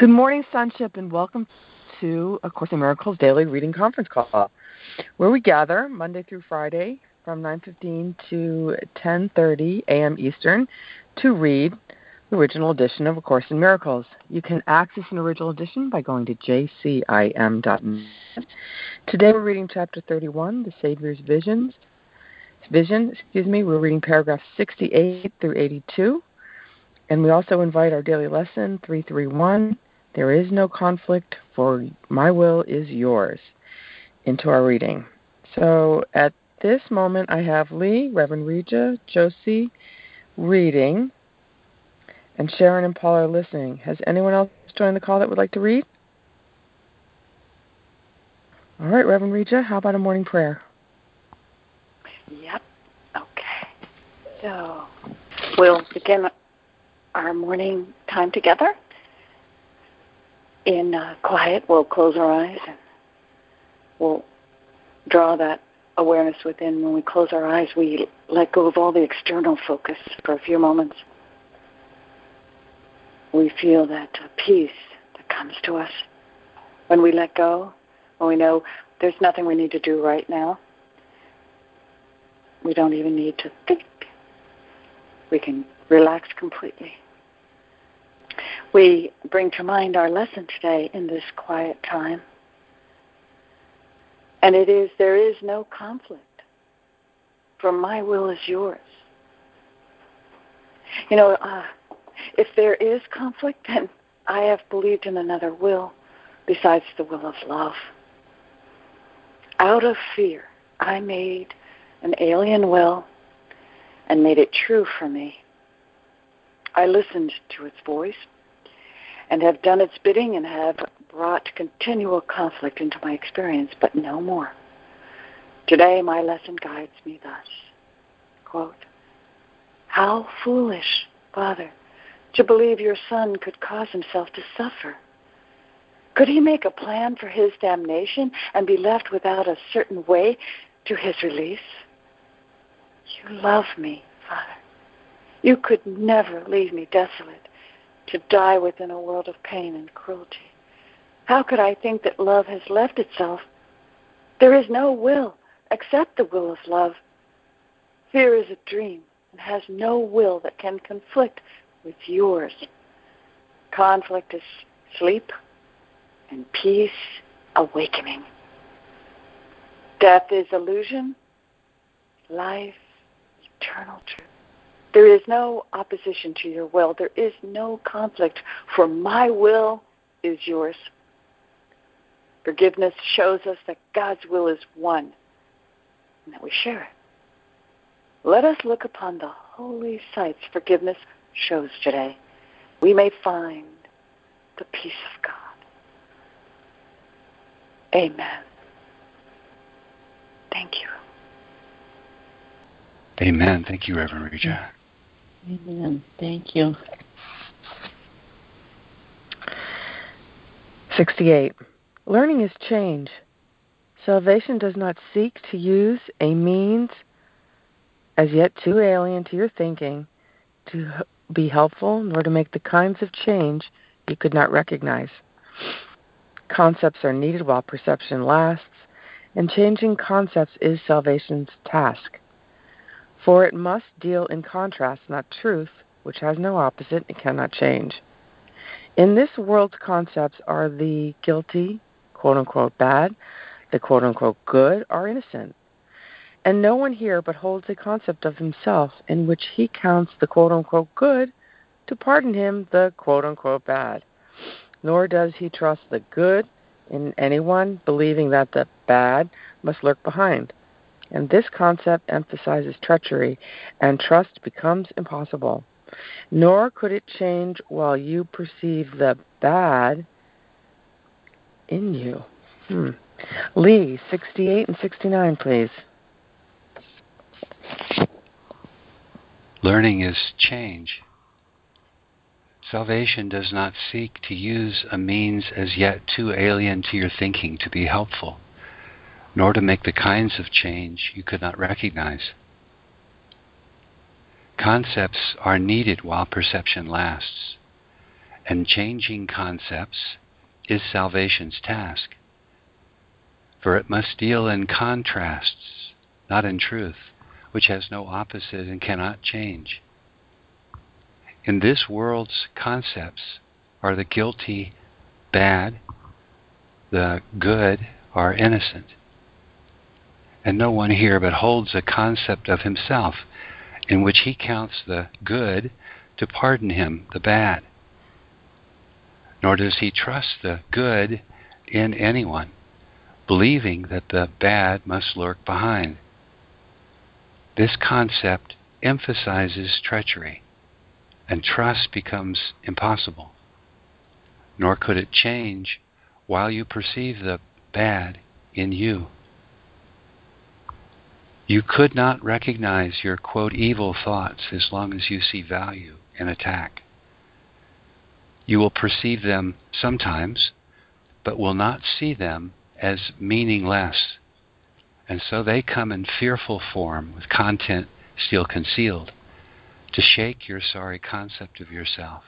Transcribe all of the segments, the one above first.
Good morning, Sonship, and welcome to A Course in Miracles Daily Reading Conference Call, where we gather Monday through Friday from 9:15 to 10:30 a.m. Eastern to read the original edition of A Course in Miracles. You can access an original edition by going to jcim.net. Today we're reading chapter 31, The Savior's Visions. Vision, excuse me. We're reading paragraphs 68 through 82. And we also invite our daily lesson 331 there is no conflict, for my will is yours, into our reading. So at this moment, I have Lee, Reverend Reja, Josie reading, and Sharon and Paul are listening. Has anyone else joined the call that would like to read? All right, Reverend Reja, how about a morning prayer? Yep. Okay. So we'll begin our morning time together in uh, quiet, we'll close our eyes and we'll draw that awareness within. When we close our eyes, we let go of all the external focus for a few moments. We feel that uh, peace that comes to us when we let go, when we know there's nothing we need to do right now. We don't even need to think. We can relax completely we bring to mind our lesson today in this quiet time. And it is there is no conflict, for my will is yours. You know, uh, if there is conflict, then I have believed in another will besides the will of love. Out of fear, I made an alien will and made it true for me. I listened to its voice and have done its bidding and have brought continual conflict into my experience, but no more. Today, my lesson guides me thus quote, How foolish, Father, to believe your Son could cause himself to suffer. Could he make a plan for his damnation and be left without a certain way to his release? You love me, Father. You could never leave me desolate to die within a world of pain and cruelty. How could I think that love has left itself? There is no will except the will of love. Fear is a dream and has no will that can conflict with yours. Conflict is sleep and peace awakening. Death is illusion, life eternal truth. There is no opposition to your will. There is no conflict, for my will is yours. Forgiveness shows us that God's will is one and that we share it. Let us look upon the holy sights forgiveness shows today. We may find the peace of God. Amen. Thank you. Amen. Thank you, Reverend Reja. Amen. Thank you. 68. Learning is change. Salvation does not seek to use a means as yet too alien to your thinking to be helpful nor to make the kinds of change you could not recognize. Concepts are needed while perception lasts, and changing concepts is salvation's task. For it must deal in contrast, not truth, which has no opposite and cannot change. In this world's concepts are the guilty, quote unquote bad, the quote unquote good, or innocent. And no one here but holds a concept of himself in which he counts the quote unquote good to pardon him the quote unquote bad. Nor does he trust the good in anyone, believing that the bad must lurk behind and this concept emphasizes treachery, and trust becomes impossible. Nor could it change while you perceive the bad in you. Hmm. Lee, 68 and 69, please. Learning is change. Salvation does not seek to use a means as yet too alien to your thinking to be helpful nor to make the kinds of change you could not recognize. Concepts are needed while perception lasts, and changing concepts is salvation's task. For it must deal in contrasts, not in truth, which has no opposite and cannot change. In this world's concepts are the guilty bad, the good are innocent. And no one here but holds a concept of himself in which he counts the good to pardon him the bad. Nor does he trust the good in anyone, believing that the bad must lurk behind. This concept emphasizes treachery, and trust becomes impossible. Nor could it change while you perceive the bad in you. You could not recognize your quote evil thoughts as long as you see value in attack. You will perceive them sometimes, but will not see them as meaningless. And so they come in fearful form with content still concealed to shake your sorry concept of yourself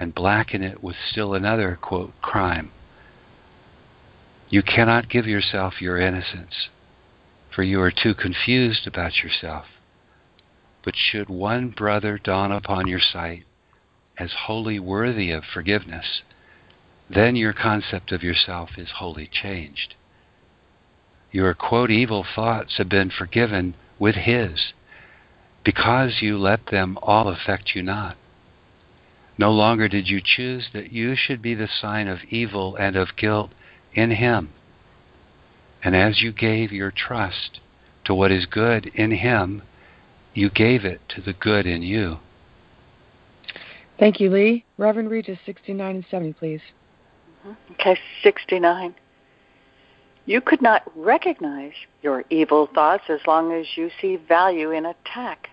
and blacken it with still another, quote, crime. You cannot give yourself your innocence for you are too confused about yourself. But should one brother dawn upon your sight as wholly worthy of forgiveness, then your concept of yourself is wholly changed. Your quote evil thoughts have been forgiven with his because you let them all affect you not. No longer did you choose that you should be the sign of evil and of guilt in him and as you gave your trust to what is good in Him, you gave it to the good in you. Thank you, Lee. Reverend Reja, 69 and 70, please. Mm-hmm. Okay, 69. You could not recognize your evil thoughts as long as you see value in attack.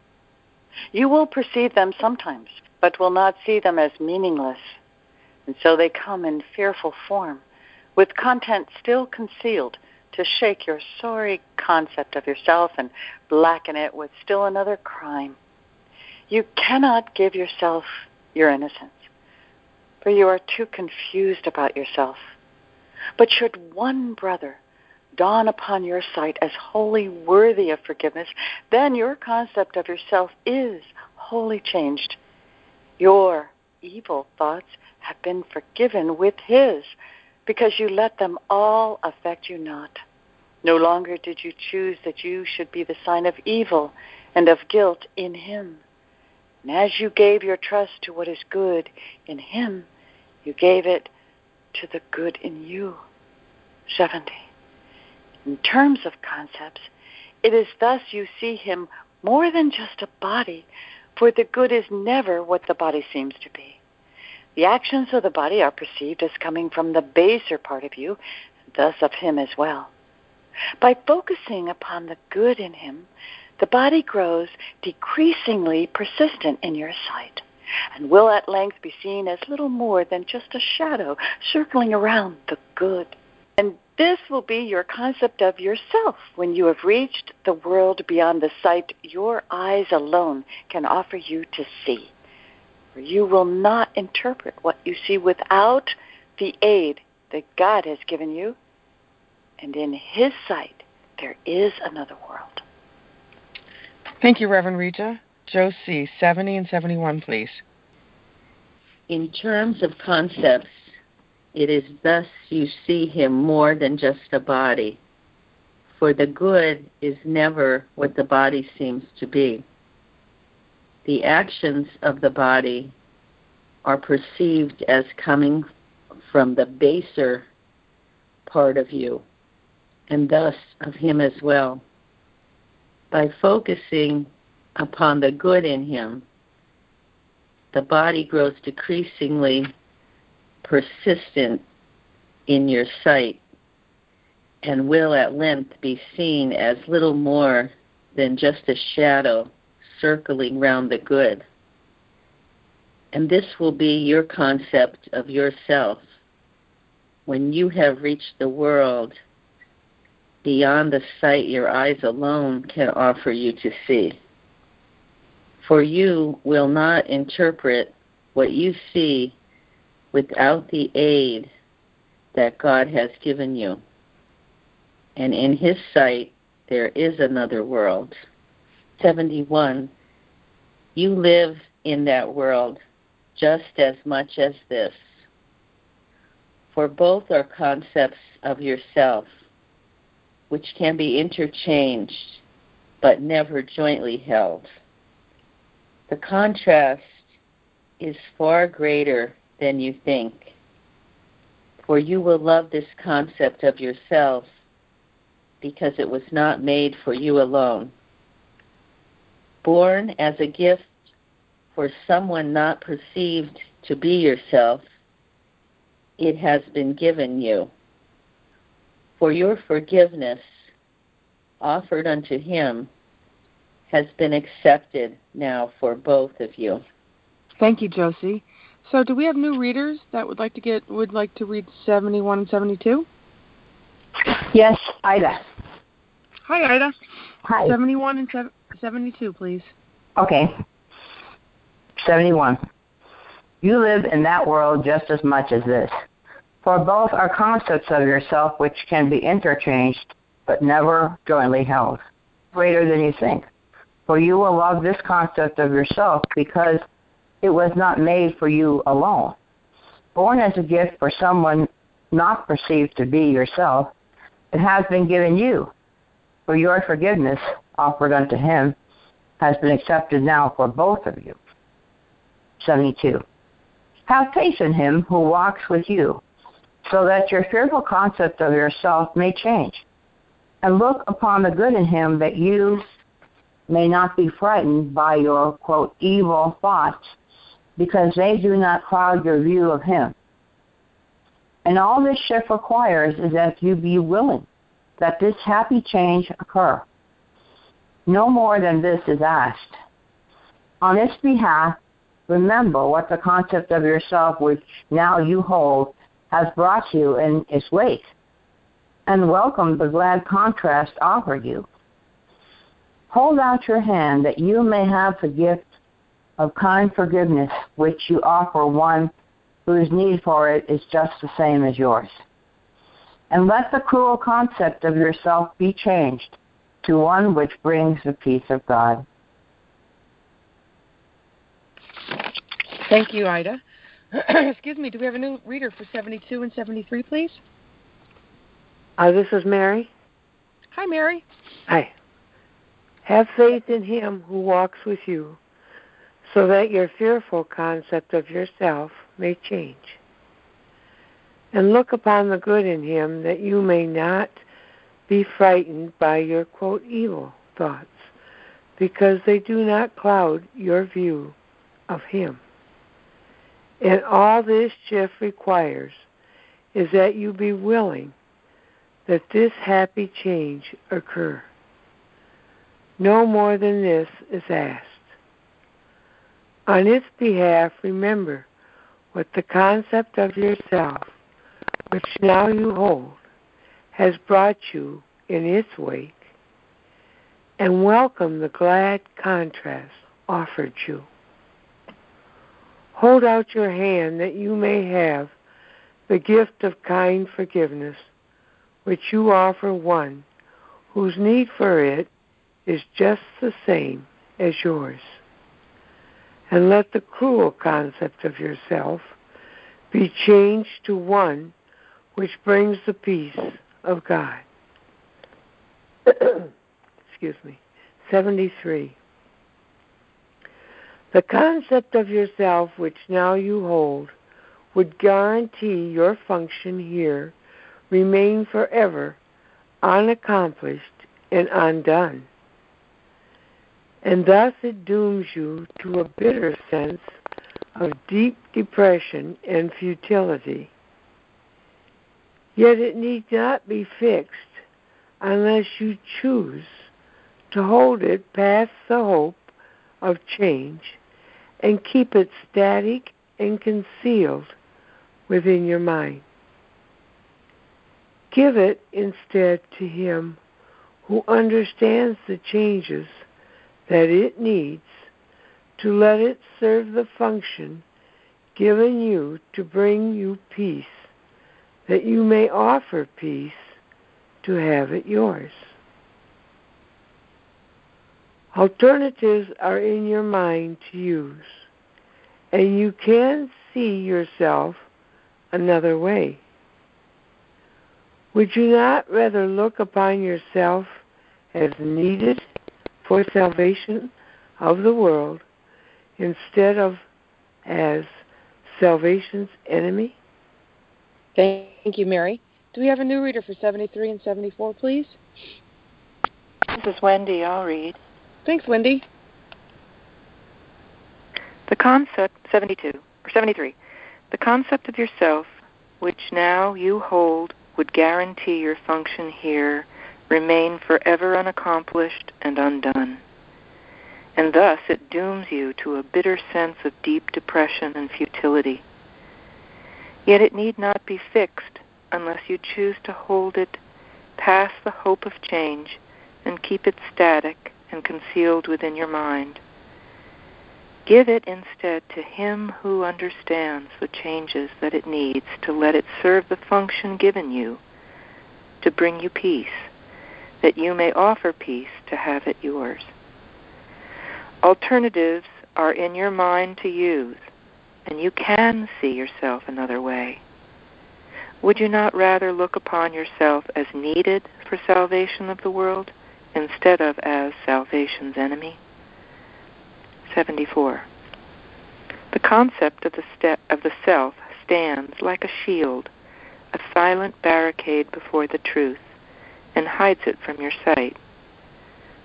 You will perceive them sometimes, but will not see them as meaningless. And so they come in fearful form, with content still concealed to shake your sorry concept of yourself and blacken it with still another crime. You cannot give yourself your innocence, for you are too confused about yourself. But should one brother dawn upon your sight as wholly worthy of forgiveness, then your concept of yourself is wholly changed. Your evil thoughts have been forgiven with his because you let them all affect you not. No longer did you choose that you should be the sign of evil and of guilt in him. And as you gave your trust to what is good in him, you gave it to the good in you. 70. In terms of concepts, it is thus you see him more than just a body, for the good is never what the body seems to be. The actions of the body are perceived as coming from the baser part of you, thus of him as well. By focusing upon the good in him, the body grows decreasingly persistent in your sight and will at length be seen as little more than just a shadow circling around the good. And this will be your concept of yourself when you have reached the world beyond the sight your eyes alone can offer you to see you will not interpret what you see without the aid that God has given you. And in His sight, there is another world. Thank you, Reverend Rita. Joe C., 70 and 71, please. In terms of concepts, it is thus you see him more than just a body. For the good is never what the body seems to be the actions of the body are perceived as coming from the baser part of you, and thus of him as well. By focusing upon the good in him, the body grows decreasingly persistent in your sight and will at length be seen as little more than just a shadow circling round the good. And this will be your concept of yourself when you have reached the world beyond the sight your eyes alone can offer you to see. For you will not interpret what you see without the aid that God has given you. And in His sight, there is another world. 71. You live in that world just as much as this. For both are concepts of yourself, which can be interchanged but never jointly held. The contrast is far greater than you think, for you will love this concept of yourself because it was not made for you alone. Born as a gift for someone not perceived to be yourself, it has been given you. For your forgiveness offered unto him has been accepted now for both of you. Thank you, Josie. So, do we have new readers that would like to get would like to read 71 and 72? Yes, Ida. Hi, Ida. Hi. 71 and 72, please. Okay. 71. You live in that world just as much as this. For both are concepts of yourself which can be interchanged but never jointly held, greater than you think. For you will love this concept of yourself because it was not made for you alone. Born as a gift for someone not perceived to be yourself, it has been given you. For your forgiveness offered unto him has been accepted now for both of you. 72. Have faith in him who walks with you, so that your fearful concept of yourself may change. And look upon the good in him that you may not be frightened by your, quote, evil thoughts, because they do not cloud your view of him. And all this shift requires is that you be willing that this happy change occur. No more than this is asked. On its behalf, remember what the concept of yourself which now you hold has brought you in its wake, and welcome the glad contrast offered you. Hold out your hand that you may have the gift of kind forgiveness which you offer one whose need for it is just the same as yours. And let the cruel concept of yourself be changed to one which brings the peace of God. Thank you, Ida. Excuse me, do we have a new reader for 72 and 73, please? Uh, this is Mary. Hi, Mary. Hi. Have faith in him who walks with you, so that your fearful concept of yourself may change. And look upon the good in him that you may not be frightened by your quote evil thoughts, because they do not cloud your view of him. And all this shift requires is that you be willing that this happy change occur. No more than this is asked. On its behalf, remember what the concept of yourself, which now you hold, has brought you in its wake, and welcome the glad contrast offered you. Hold out your hand that you may have the gift of kind forgiveness, which you offer one whose need for it is just the same as yours. And let the cruel concept of yourself be changed to one which brings the peace of God. Excuse me. 73. The concept of yourself which now you hold would guarantee your function here remain forever unaccomplished and undone. And thus it dooms you to a bitter sense of deep depression and futility. Yet it need not be fixed unless you choose to hold it past the hope of change and keep it static and concealed within your mind. Give it instead to Him who understands the changes that it needs to let it serve the function given you to bring you peace, that you may offer peace to have it yours. Alternatives are in your mind to use, and you can see yourself another way. Would you not rather look upon yourself as needed for salvation of the world instead of as salvation's enemy? Thank you, Mary. Do we have a new reader for 73 and 74, please? This is Wendy. I'll read. Thanks, Wendy. The concept, 72, or 73, the concept of yourself, which now you hold would guarantee your function here remain forever unaccomplished and undone. And thus it dooms you to a bitter sense of deep depression and futility. Yet it need not be fixed unless you choose to hold it past the hope of change and keep it static and concealed within your mind. Give it instead to Him who understands the changes that it needs to let it serve the function given you to bring you peace, that you may offer peace to have it yours. Alternatives are in your mind to use, and you can see yourself another way. Would you not rather look upon yourself as needed for salvation of the world instead of as salvation's enemy? 74. The concept of the, ste- of the self stands like a shield, a silent barricade before the truth, and hides it from your sight.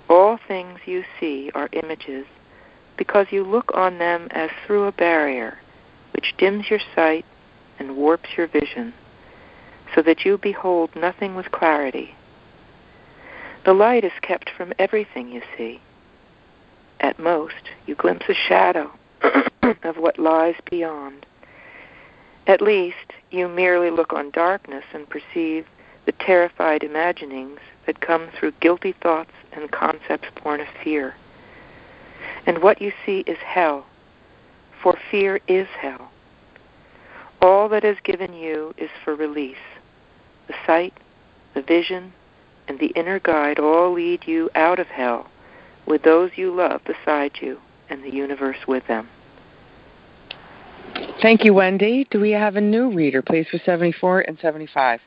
All things you see are images because you look on them as through a barrier which dims your sight and warps your vision, so that you behold nothing with clarity. The light is kept from everything you see. At most, you glimpse a shadow of what lies beyond. At least, you merely look on darkness and perceive the terrified imaginings that come through guilty thoughts and concepts born of fear. And what you see is hell, for fear is hell. All that is given you is for release. The sight, the vision, and the inner guide all lead you out of hell with those you love beside you and the universe with them. Thank you, Wendy. Do we have a new reader, please, for 74 and 75?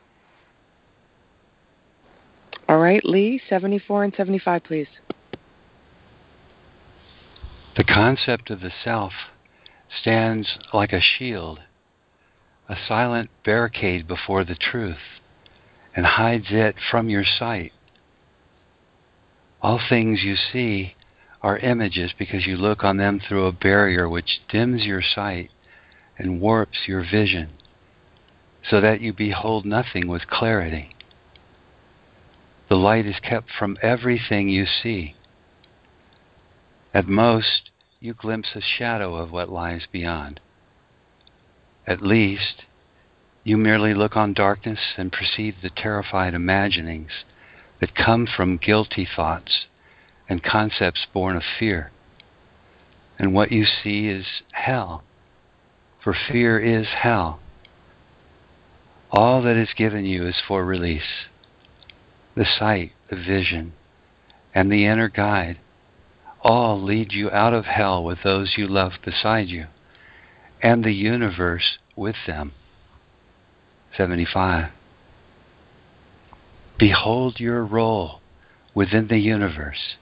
All right, Lee, 74 and 75, please. The concept of the self stands like a shield, a silent barricade before the truth and hides it from your sight. All things you see are images because you look on them through a barrier which dims your sight and warps your vision, so that you behold nothing with clarity. The light is kept from everything you see. At most, you glimpse a shadow of what lies beyond. At least, you merely look on darkness and perceive the terrified imaginings that come from guilty thoughts and concepts born of fear. And what you see is hell, for fear is hell. All that is given you is for release. The sight, the vision, and the inner guide all lead you out of hell with those you love beside you, and the universe with them. 75. Behold your role within the universe.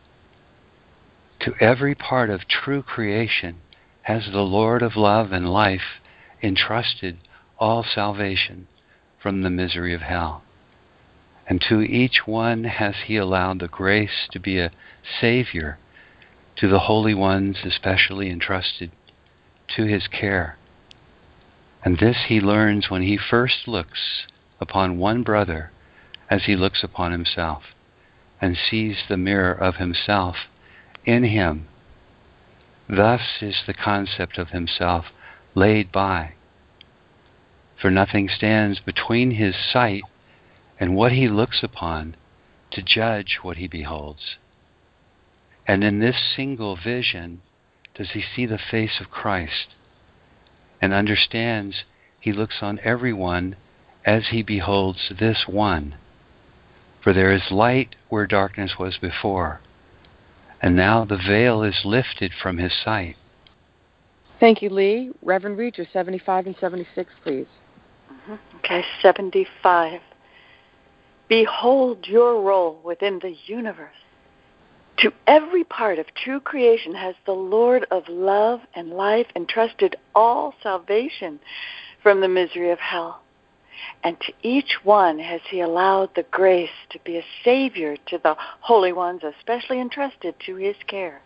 To every part of true creation has the Lord of love and life entrusted all salvation from the misery of hell. And to each one has he allowed the grace to be a Savior to the holy ones especially entrusted to his care. And this he learns when he first looks upon one brother as he looks upon himself and sees the mirror of himself in him. Thus is the concept of himself laid by. For nothing stands between his sight and what he looks upon to judge what he beholds. And in this single vision does he see the face of Christ and understands he looks on everyone as he beholds this one. For there is light where darkness was before, and now the veil is lifted from his sight. Thank you, Lee. Reverend Reja, 75 and 76, please. Mm-hmm. Okay, 75. Behold your role within the universe. To every part of true creation has the Lord of love and life entrusted all salvation from the misery of hell. And to each one has he allowed the grace to be a savior to the holy ones especially entrusted to his care.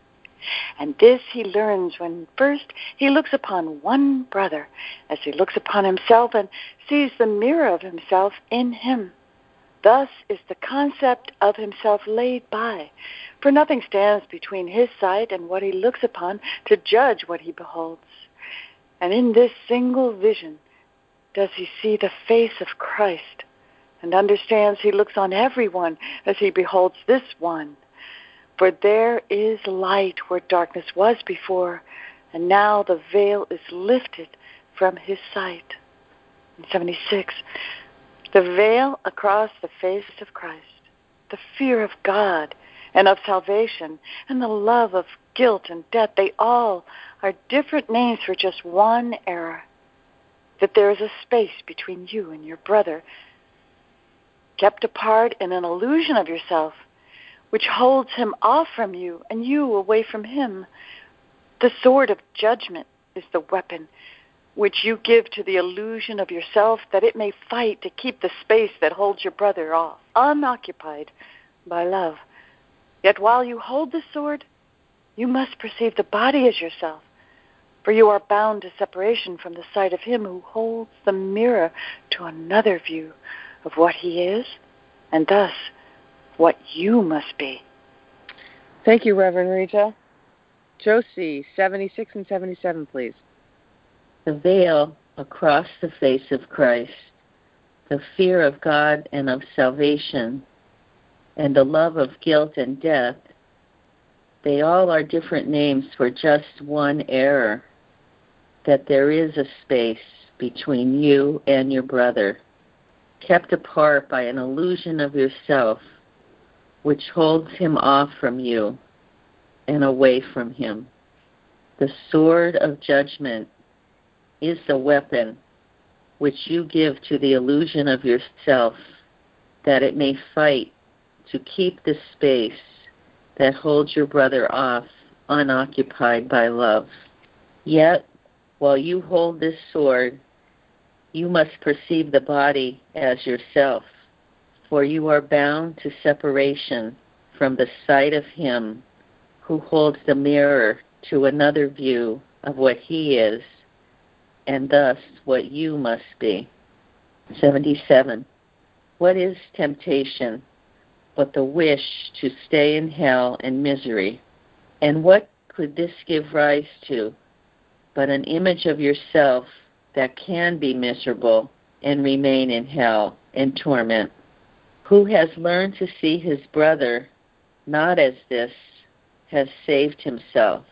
And this he learns when first he looks upon one brother as he looks upon himself and sees the mirror of himself in him. Thus is the concept of himself laid by, for nothing stands between his sight and what he looks upon to judge what he beholds. And in this single vision does he see the face of Christ and understands he looks on everyone as he beholds this one. For there is light where darkness was before, and now the veil is lifted from his sight. In 76, the veil across the face of Christ, the fear of God and of salvation, and the love of guilt and death, they all are different names for just one error. That there is a space between you and your brother, kept apart in an illusion of yourself, which holds him off from you and you away from him. The sword of judgment is the weapon which you give to the illusion of yourself that it may fight to keep the space that holds your brother off, unoccupied by love. Yet while you hold the sword, you must perceive the body as yourself, for you are bound to separation from the sight of him who holds the mirror to another view of what he is, and thus what you must be. Thank you, Reverend Rita. Josie, 76 and 77, please the veil across the face of Christ, the fear of God and of salvation, and the love of guilt and death, they all are different names for just one error that there is a space between you and your brother, kept apart by an illusion of yourself, which holds him off from you and away from him. The sword of judgment is the weapon which you give to the illusion of yourself, that it may fight to keep the space that holds your brother off, unoccupied by love. Yet, while you hold this sword, you must perceive the body as yourself, for you are bound to separation from the sight of him who holds the mirror to another view of what he is and thus what you must be. 77. What is temptation but the wish to stay in hell and misery? And what could this give rise to but an image of yourself that can be miserable and remain in hell and torment? Who has learned to see his brother not as this has saved himself,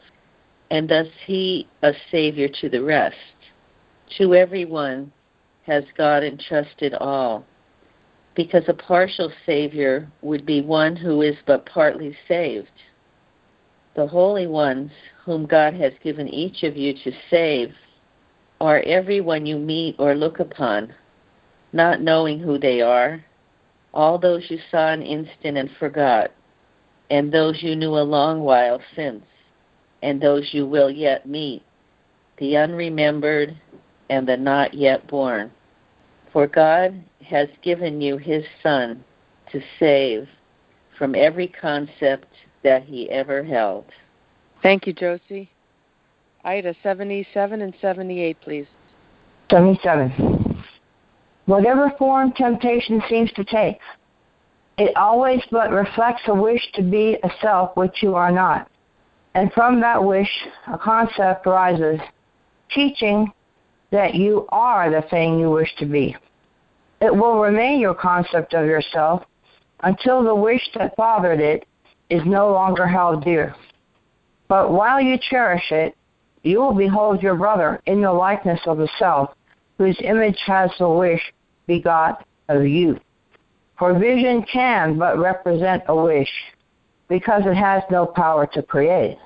and thus he a savior to the rest? To everyone has God entrusted all, because a partial Savior would be one who is but partly saved. The holy ones whom God has given each of you to save are everyone you meet or look upon, not knowing who they are, all those you saw an instant and forgot, and those you knew a long while since, and those you will yet meet, the unremembered and the not yet born. For God has given you his Son to save from every concept that he ever held. Thank you, Josie. Ida, 77 and 78, please. 77. Whatever form temptation seems to take, it always but reflects a wish to be a self which you are not. And from that wish, a concept rises, teaching that you are the thing you wish to be. It will remain your concept of yourself until the wish that fathered it is no longer held dear. But while you cherish it, you will behold your brother in the likeness of the self, whose image has the wish begot of you. For vision can but represent a wish, because it has no power to create.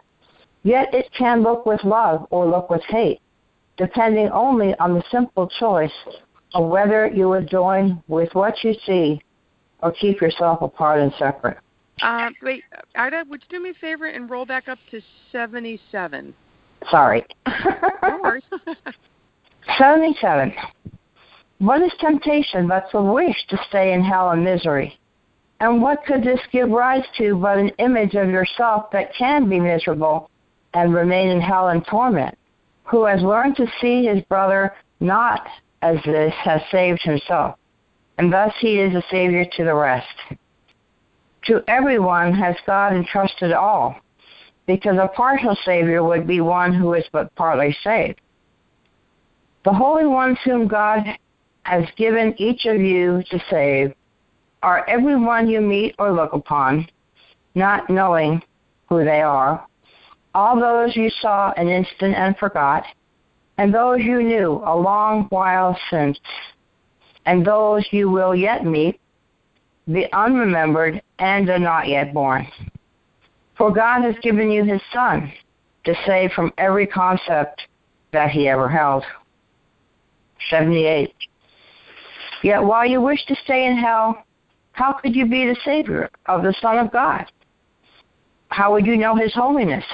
Yet it can look with love or look with hate, depending only on the simple choice of whether you would join with what you see or keep yourself apart and separate. Uh, wait, Ida, would you do me a favor and roll back up to 77? Sorry. no worries. 77. What is temptation but the wish to stay in hell and misery? And what could this give rise to but an image of yourself that can be miserable and remain in hell and torment, who has learned to see his brother not as this has saved himself, and thus he is a savior to the rest. To everyone has God entrusted all, because a partial savior would be one who is but partly saved. The holy ones whom God has given each of you to save are everyone you meet or look upon, not knowing who they are, all those you saw an instant and forgot, and those you knew a long while since, and those you will yet meet, the unremembered and the not yet born. For God has given you his Son to save from every concept that he ever held. 78. Yet while you wish to stay in hell, how could you be the Savior of the Son of God? How would you know His holiness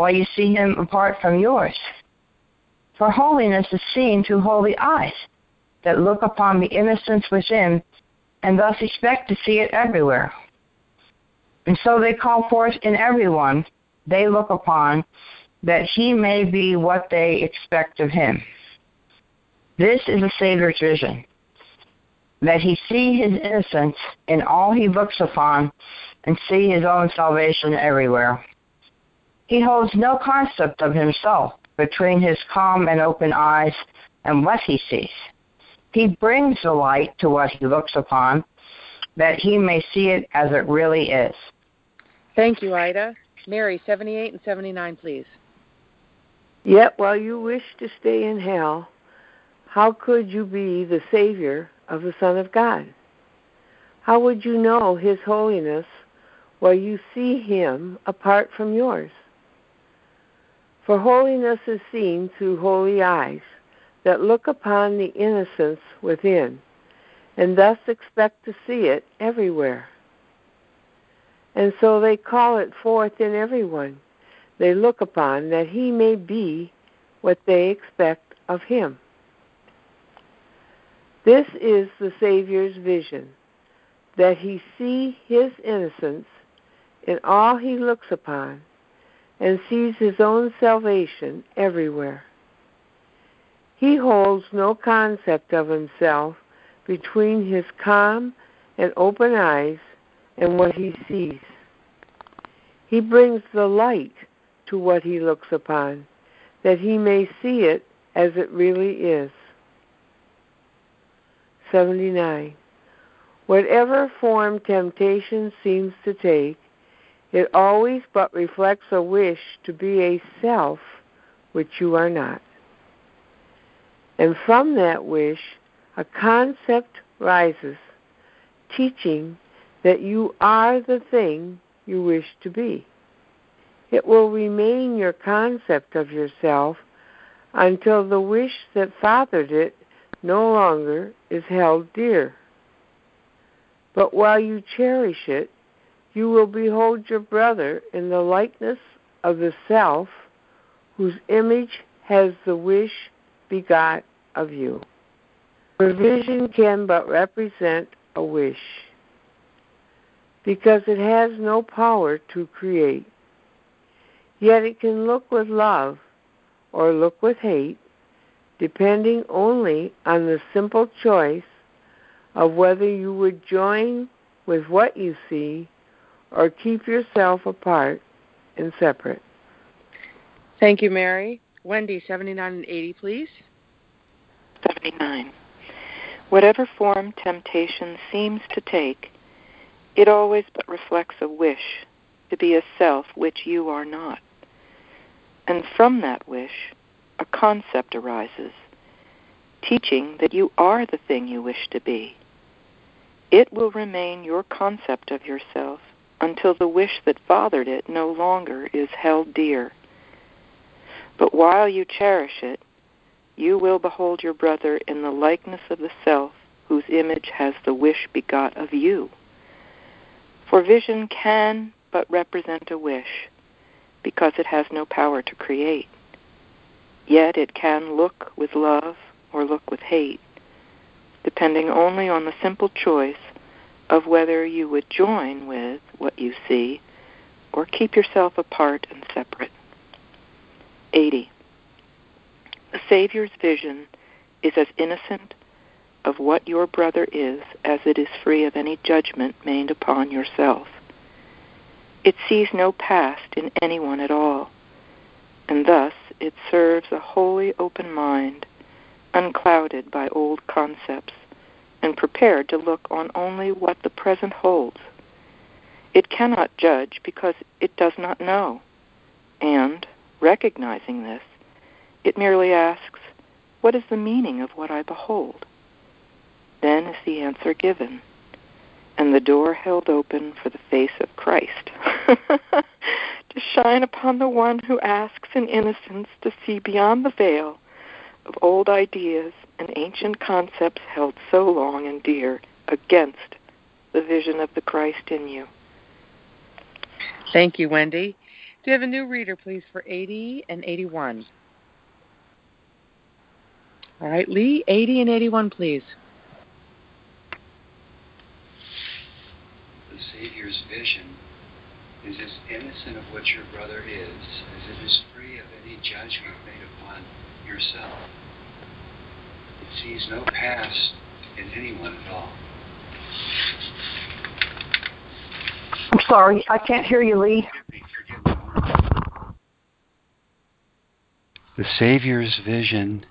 while you see Him apart from yours? For holiness is seen through holy eyes that look upon the innocence within and thus expect to see it everywhere. And so they call forth in everyone they look upon that he may be what they expect of him. This is a Savior's vision that he see his innocence in all he looks upon and see his own salvation everywhere. He holds no concept of himself between his calm and open eyes and what he sees. He brings the light to what he looks upon that he may see it as it really is. Thank you, Ida. Mary, 78 and 79, please. Yet while you wish to stay in hell, how could you be the Savior of the Son of God? How would you know His holiness while you see Him apart from yours? For holiness is seen through holy eyes that look upon the innocence within, and thus expect to see it everywhere. And so they call it forth in everyone they look upon, that he may be what they expect of him. This is the Savior's vision, that he see his innocence in all he looks upon, and sees his own salvation everywhere. He holds no concept of himself between his calm and open eyes and what he sees. He brings the light to what he looks upon, that he may see it as it really is. 79. Whatever form temptation seems to take, it always but reflects a wish to be a self which you are not. And from that wish, a concept rises, teaching that you are the thing you wish to be. It will remain your concept of yourself until the wish that fathered it no longer is held dear. But while you cherish it, you will behold your brother in the likeness of the self whose image has the wish begot of you. For vision can but represent a wish because it has no power to create. Yet it can look with love or look with hate depending only on the simple choice of whether you would join with what you see or keep yourself apart and separate. Thank you, Mary. Wendy, 79 and 80, please. 79. Whatever form temptation seems to take, it always but reflects a wish to be a self which you are not and from that wish, a concept arises, teaching that you are the thing you wish to be. It will remain your concept of yourself until the wish that fathered it no longer is held dear. But while you cherish it, you will behold your brother in the likeness of the self whose image has the wish begot of you. For vision can but represent a wish, because it has no power to create. Yet it can look with love or look with hate, depending only on the simple choice of whether you would join with what you see or keep yourself apart and separate. 80. The Savior's vision is as innocent of what your brother is as it is free of any judgment made upon yourself. It sees no past in anyone at all, and thus it serves a wholly open mind, unclouded by old concepts, and prepared to look on only what the present holds. It cannot judge because it does not know, and, recognizing this, it merely asks, What is the meaning of what I behold? Then is the answer given and the door held open for the face of Christ to shine upon the one who asks in innocence to see beyond the veil of old ideas and ancient concepts held so long and dear against the vision of the Christ in you. Thank you, Wendy. Do you have a new reader, please, for 80 and 81? All right, Lee, 80 and 81, please. The Savior's vision is as innocent of what your brother is as it is free of any judgment made upon yourself. It sees no past in anyone at all. I'm sorry, I can't hear you, Lee. The Savior's vision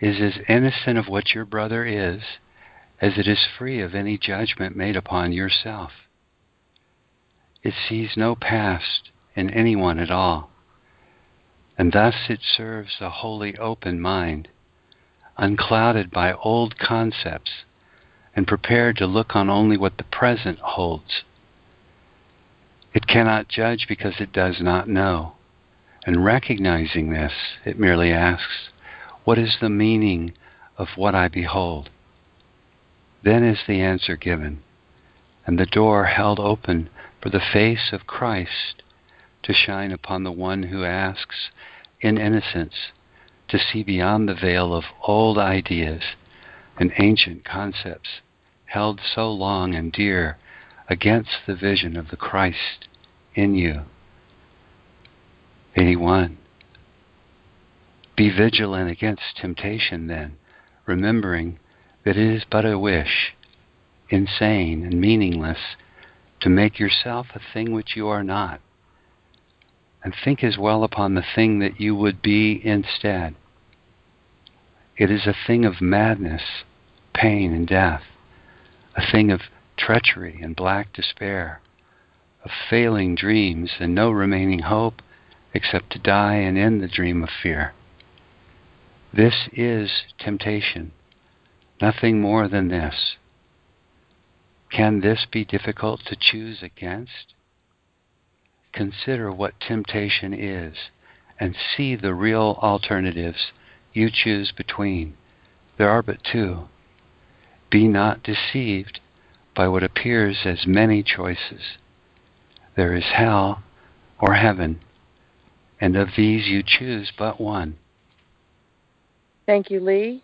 is as innocent of what your brother is as it is free of any judgment made upon yourself. It sees no past in anyone at all, and thus it serves a wholly open mind, unclouded by old concepts and prepared to look on only what the present holds. It cannot judge because it does not know, and recognizing this, it merely asks, What is the meaning of what I behold? Then is the answer given, and the door held open for the face of Christ to shine upon the one who asks in innocence to see beyond the veil of old ideas and ancient concepts held so long and dear against the vision of the Christ in you. 81. Be vigilant against temptation then, remembering that it is but a wish, insane and meaningless to make yourself a thing which you are not. And think as well upon the thing that you would be instead. It is a thing of madness, pain, and death, a thing of treachery and black despair, of failing dreams and no remaining hope except to die and end the dream of fear. This is temptation, nothing more than this. Can this be difficult to choose against? Consider what temptation is and see the real alternatives you choose between. There are but two. Be not deceived by what appears as many choices. There is hell or heaven, and of these you choose but one. Thank you, Lee.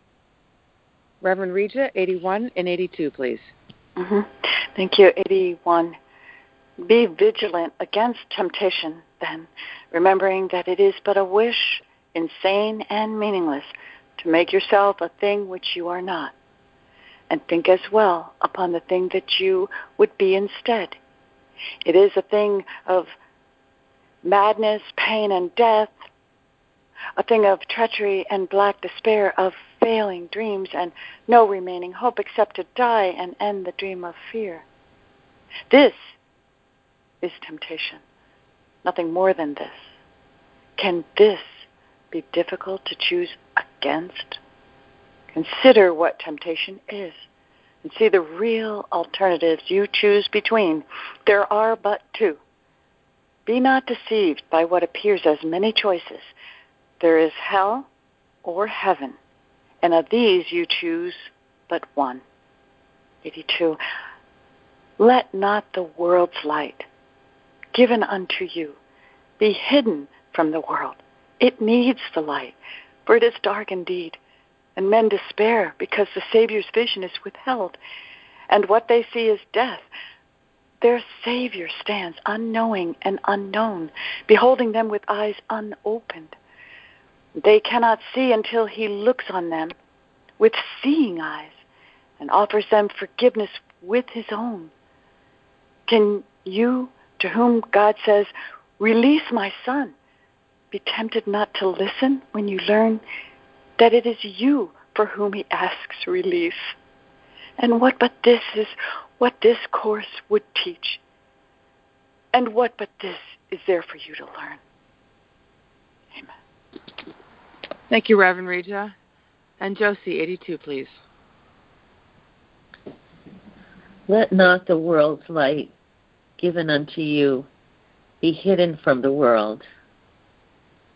Reverend Reja, 81 and 82, please. Mm-hmm. Thank you. 81. Be vigilant against temptation, then, remembering that it is but a wish, insane and meaningless, to make yourself a thing which you are not. And think as well upon the thing that you would be instead. It is a thing of madness, pain, and death, a thing of treachery and black despair, of failing dreams and no remaining hope except to die and end the dream of fear. This is temptation, nothing more than this. Can this be difficult to choose against? Consider what temptation is and see the real alternatives you choose between. There are but two. Be not deceived by what appears as many choices. There is hell or heaven, and of these you choose but one. 82. Let not the world's light given unto you be hidden from the world. It needs the light, for it is dark indeed, and men despair because the Savior's vision is withheld, and what they see is death. Their Savior stands unknowing and unknown, beholding them with eyes unopened. They cannot see until He looks on them with seeing eyes and offers them forgiveness with His own. Can you, to whom God says, Release my son, be tempted not to listen when you learn that it is you for whom he asks release. And what but this is what this course would teach? And what but this is there for you to learn? Amen. Thank you, Reverend Reja. And Josie, 82, please. Let not the world's light given unto you be hidden from the world.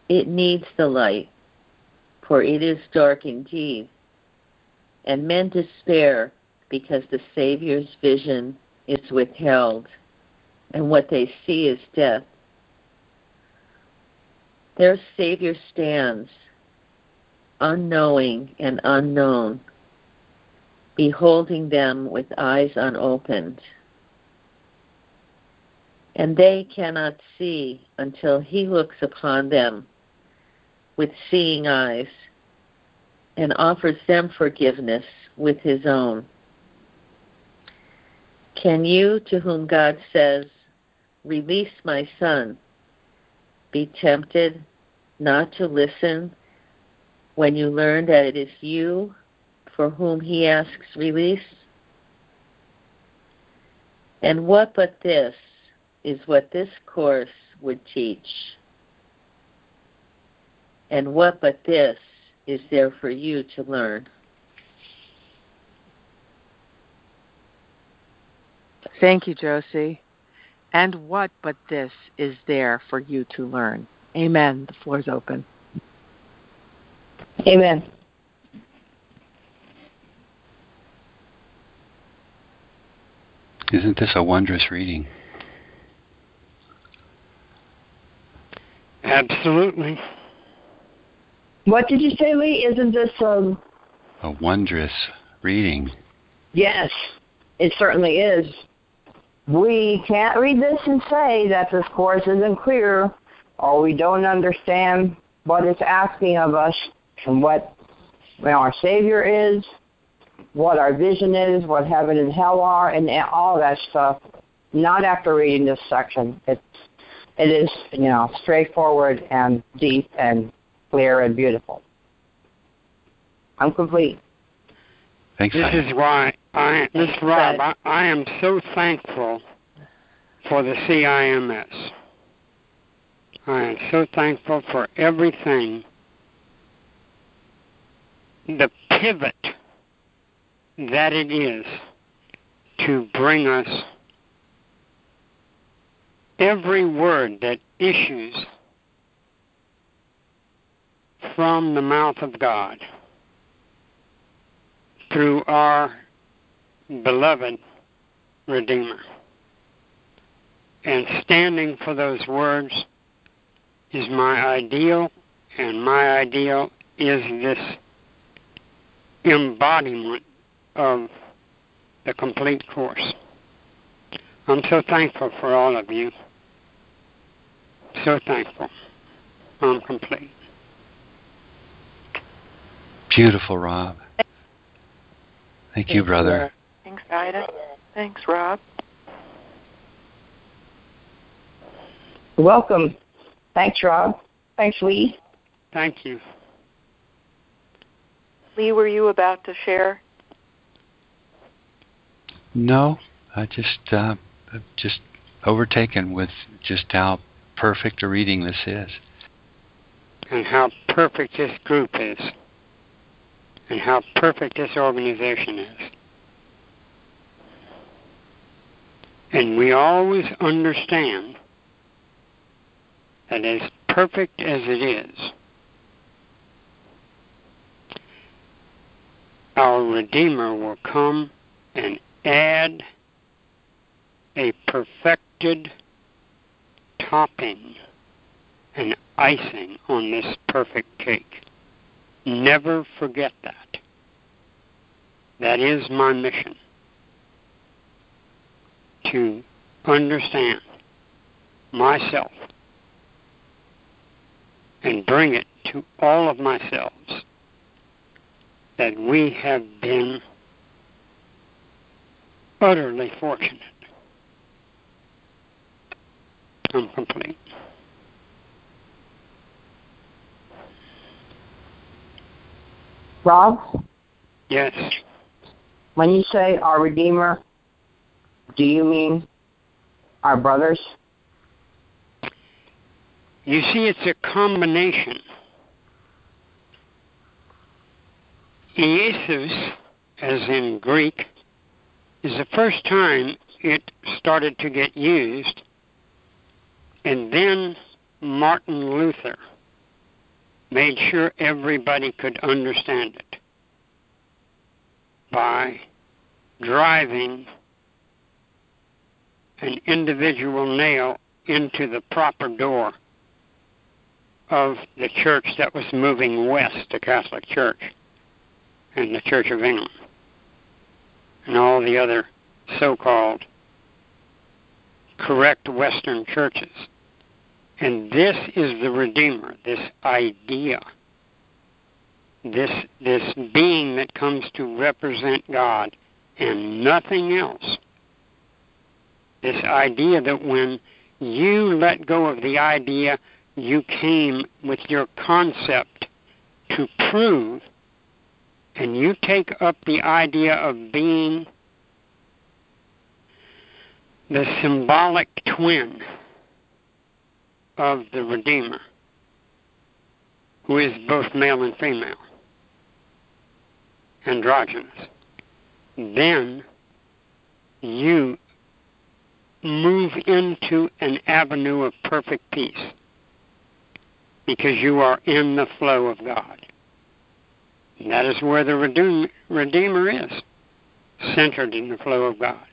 It needs the light, for it is dark indeed, and men despair because the Savior's vision is withheld, and what they see is death. Their Savior stands, unknowing and unknown, beholding them with eyes unopened. And they cannot see until he looks upon them with seeing eyes and offers them forgiveness with his own. Can you, to whom God says, Release my son, be tempted not to listen when you learn that it is you for whom he asks release? And what but this is what this course would teach? And what but this is there for you to learn? Thank you, Josie. And what but this is there for you to learn? Amen. The floor is open. Amen. Isn't this a wondrous reading? Absolutely. What did you say, Lee? Isn't this um? A wondrous reading. Yes, it certainly is. We can't read this and say that this course isn't clear, or we don't understand what it's asking of us, and what well, our Savior is, what our vision is, what heaven and hell are, and all that stuff. Not after reading this section. It's it is you know straightforward and deep and clear and beautiful. I'm complete. Thanks. This Simon. is why I, Miss Rob, I, I am so thankful for the CIMS. I am so thankful for everything. The pivot that it is to bring us every word that issues from the mouth of God through our beloved Redeemer. And standing for those words is my ideal, and my ideal is this embodiment of the complete course. I'm so thankful for all of you. So thankful. I'm complete. Beautiful, Rob. Thank you, brother. Thanks, Ida. Thanks, Rob. Welcome. Thanks, Rob. Thanks, Lee. Thank you. Lee, were you about to share? No, I just uh, just overtaken with just how perfect a reading this is. and how perfect this group is and how perfect this organization is. And we always understand that as perfect as it is, our Redeemer will come and add a perfected topping and icing on this perfect cake. Never forget that. That is my mission to understand myself and bring it to all of myselves that we have been utterly fortunate. Complete. Rob? Yes. When you say our Redeemer, do you mean our brothers? You see, it's a combination. Iesus, as in Greek, is the first time it started to get used, and then Martin Luther made sure everybody could understand it by driving an individual nail into the proper door of the church that was moving west, the Catholic Church, and the Church of England, and all the other so called correct Western churches. And this is the Redeemer, this idea, this, this being that comes to represent God and nothing else. This idea that when you let go of the idea you came with your concept to prove, and you take up the idea of being the symbolic twin of the Redeemer, who is both male and female, androgynous, then you move into an avenue of perfect peace because you are in the flow of God. And that is where the Redeemer is, centered in the flow of God.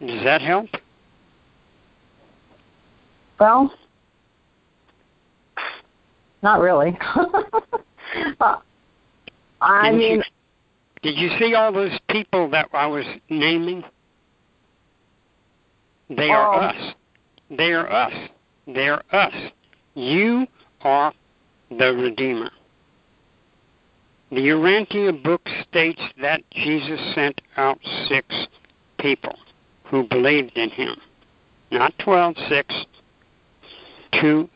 Does that help? Well, not really. I did mean, you, did you see all those people that I was naming? They are um, us. They are us. They are us. You are the Redeemer. The Urantia book states that Jesus sent out six people who believed in him. Not twelve, six, to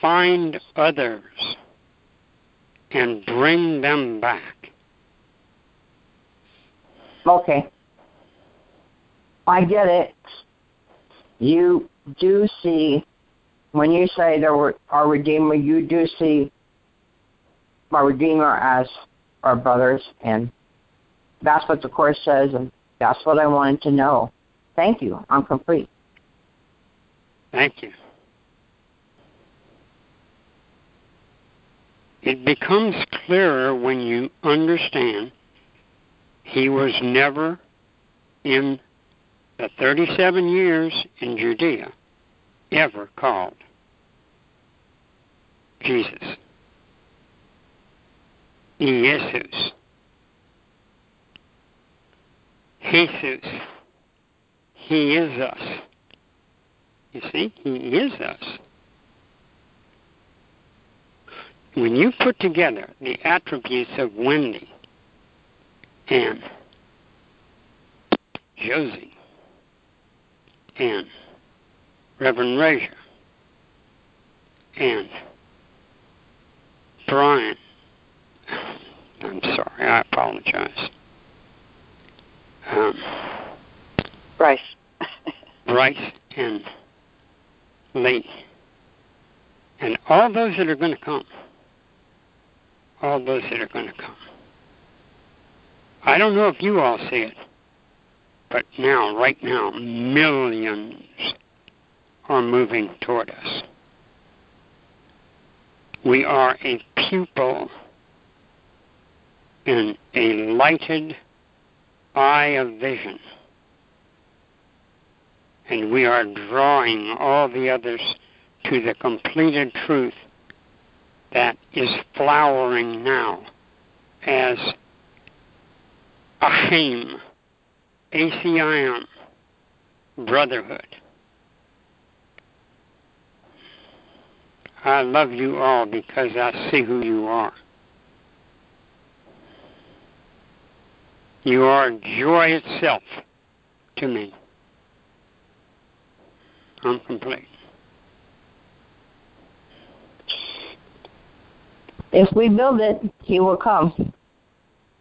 find others and bring them back. Okay. I get it. You do see, when you say there were our Redeemer, you do see our Redeemer as our brothers, and that's what the Course says, and that's what I wanted to know. Thank you. I'm complete. Thank you. It becomes clearer when you understand he was never in the 37 years in Judea ever called Jesus. Jesus. Jesus. He is us. You see, He is us. When you put together the attributes of Wendy and Josie and Reverend Razier and Brian, I'm sorry, I apologize. Um, Bryce. Bryce and Lee. And all those that are going to come, all those that are going to come. I don't know if you all see it, but now, right now, millions are moving toward us. We are a pupil in a lighted eye of vision. And we are drawing all the others to the completed truth that is flowering now as Achim, ACIM, brotherhood. I love you all because I see who you are. You are joy itself to me. I'm complete. If we build it, he will come.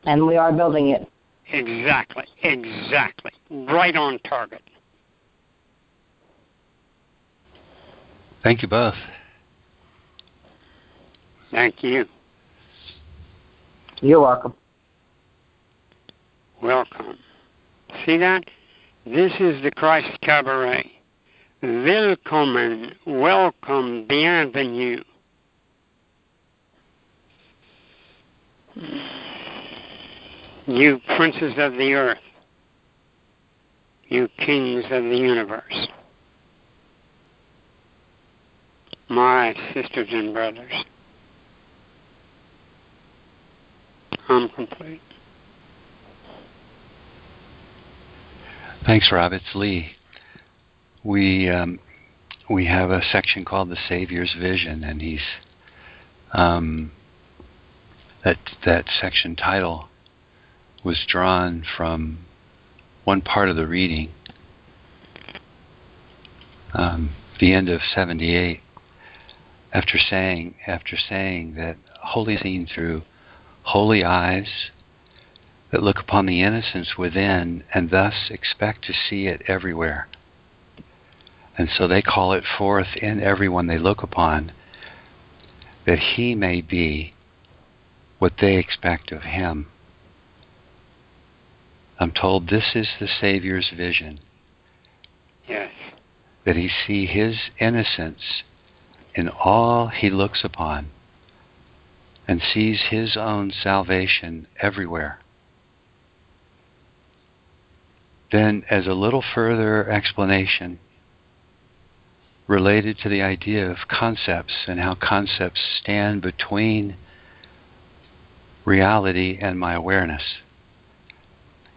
And we are building it. Exactly. Exactly. Right on target. Thank you both. Thank you. You're welcome. Welcome. See that? This is the Christ Cabaret. Willkommen, welcome, bienvenue. You princes of the earth, you kings of the universe, my sisters and brothers, I'm complete. Thanks, Rob. It's Lee. We um, we have a section called the Savior's Vision, and he's um, that that section title was drawn from one part of the reading, um, the end of '78. After saying after saying that holy seen through holy eyes that look upon the innocence within and thus expect to see it everywhere. And so they call it forth in everyone they look upon, that he may be what they expect of him. I'm told this is the Savior's vision. Yes. That he see his innocence in all he looks upon and sees his own salvation everywhere. Then, as a little further explanation related to the idea of concepts and how concepts stand between reality and my awareness,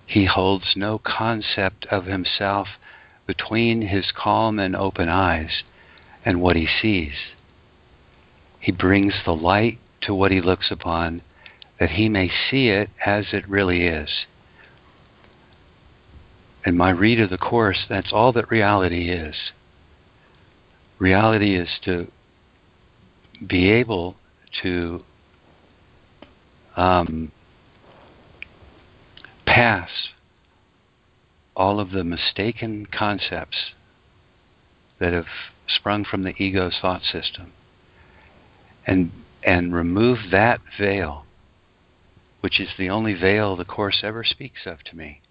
he holds no concept of himself between his calm and open eyes and what he sees. He brings the light to what he looks upon that he may see it as it really is in my read of the Course, that's all that reality is. Reality is to be able to um, pass all of the mistaken concepts that have sprung from the ego's thought system and and remove that veil which is the only veil the course ever speaks of to me.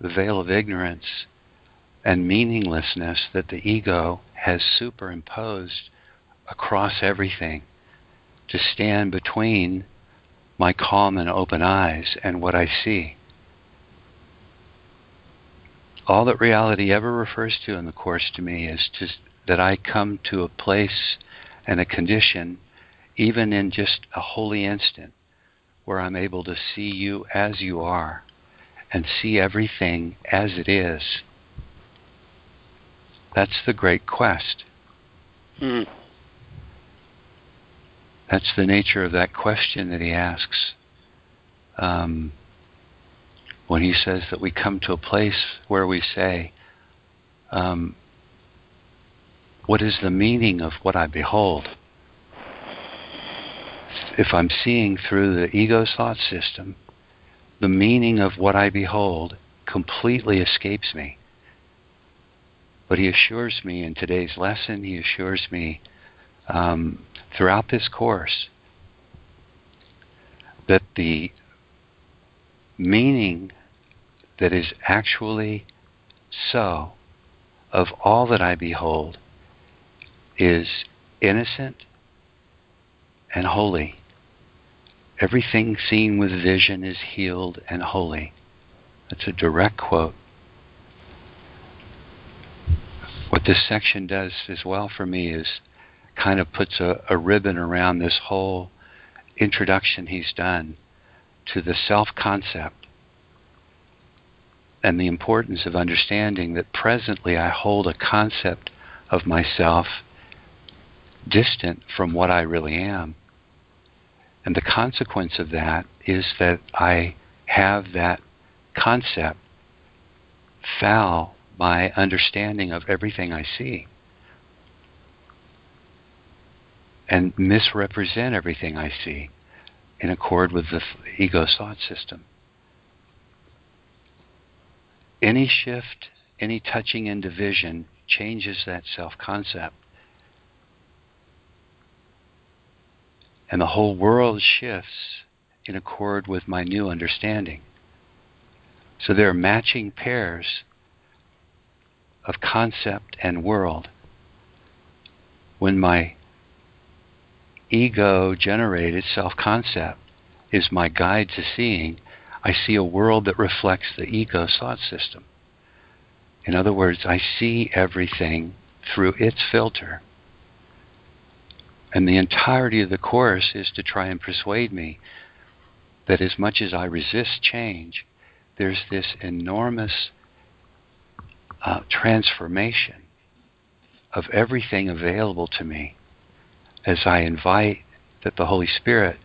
The veil of ignorance and meaninglessness that the ego has superimposed across everything to stand between my calm and open eyes and what I see. All that reality ever refers to in the Course to me is just that I come to a place and a condition, even in just a holy instant, where I'm able to see you as you are and see everything as it is. That's the great quest. Mm. That's the nature of that question that he asks um, when he says that we come to a place where we say, um, What is the meaning of what I behold? If I'm seeing through the ego's thought system, the meaning of what I behold completely escapes me. But he assures me in today's lesson, he assures me um, throughout this course that the meaning that is actually so of all that I behold is innocent and holy. Everything seen with vision is healed and holy. That's a direct quote. What this section does as well for me is kind of puts a, a ribbon around this whole introduction he's done to the self concept and the importance of understanding that presently I hold a concept of myself distant from what I really am. And the consequence of that is that I have that concept foul my understanding of everything I see and misrepresent everything I see in accord with the ego thought system. Any shift, any touching into vision changes that self concept. And the whole world shifts in accord with my new understanding. So there are matching pairs of concept and world. When my ego generated self concept is my guide to seeing, I see a world that reflects the ego thought system. In other words, I see everything through its filter. And the entirety of the Course is to try and persuade me that as much as I resist change, there's this enormous uh, transformation of everything available to me as I invite that the Holy Spirit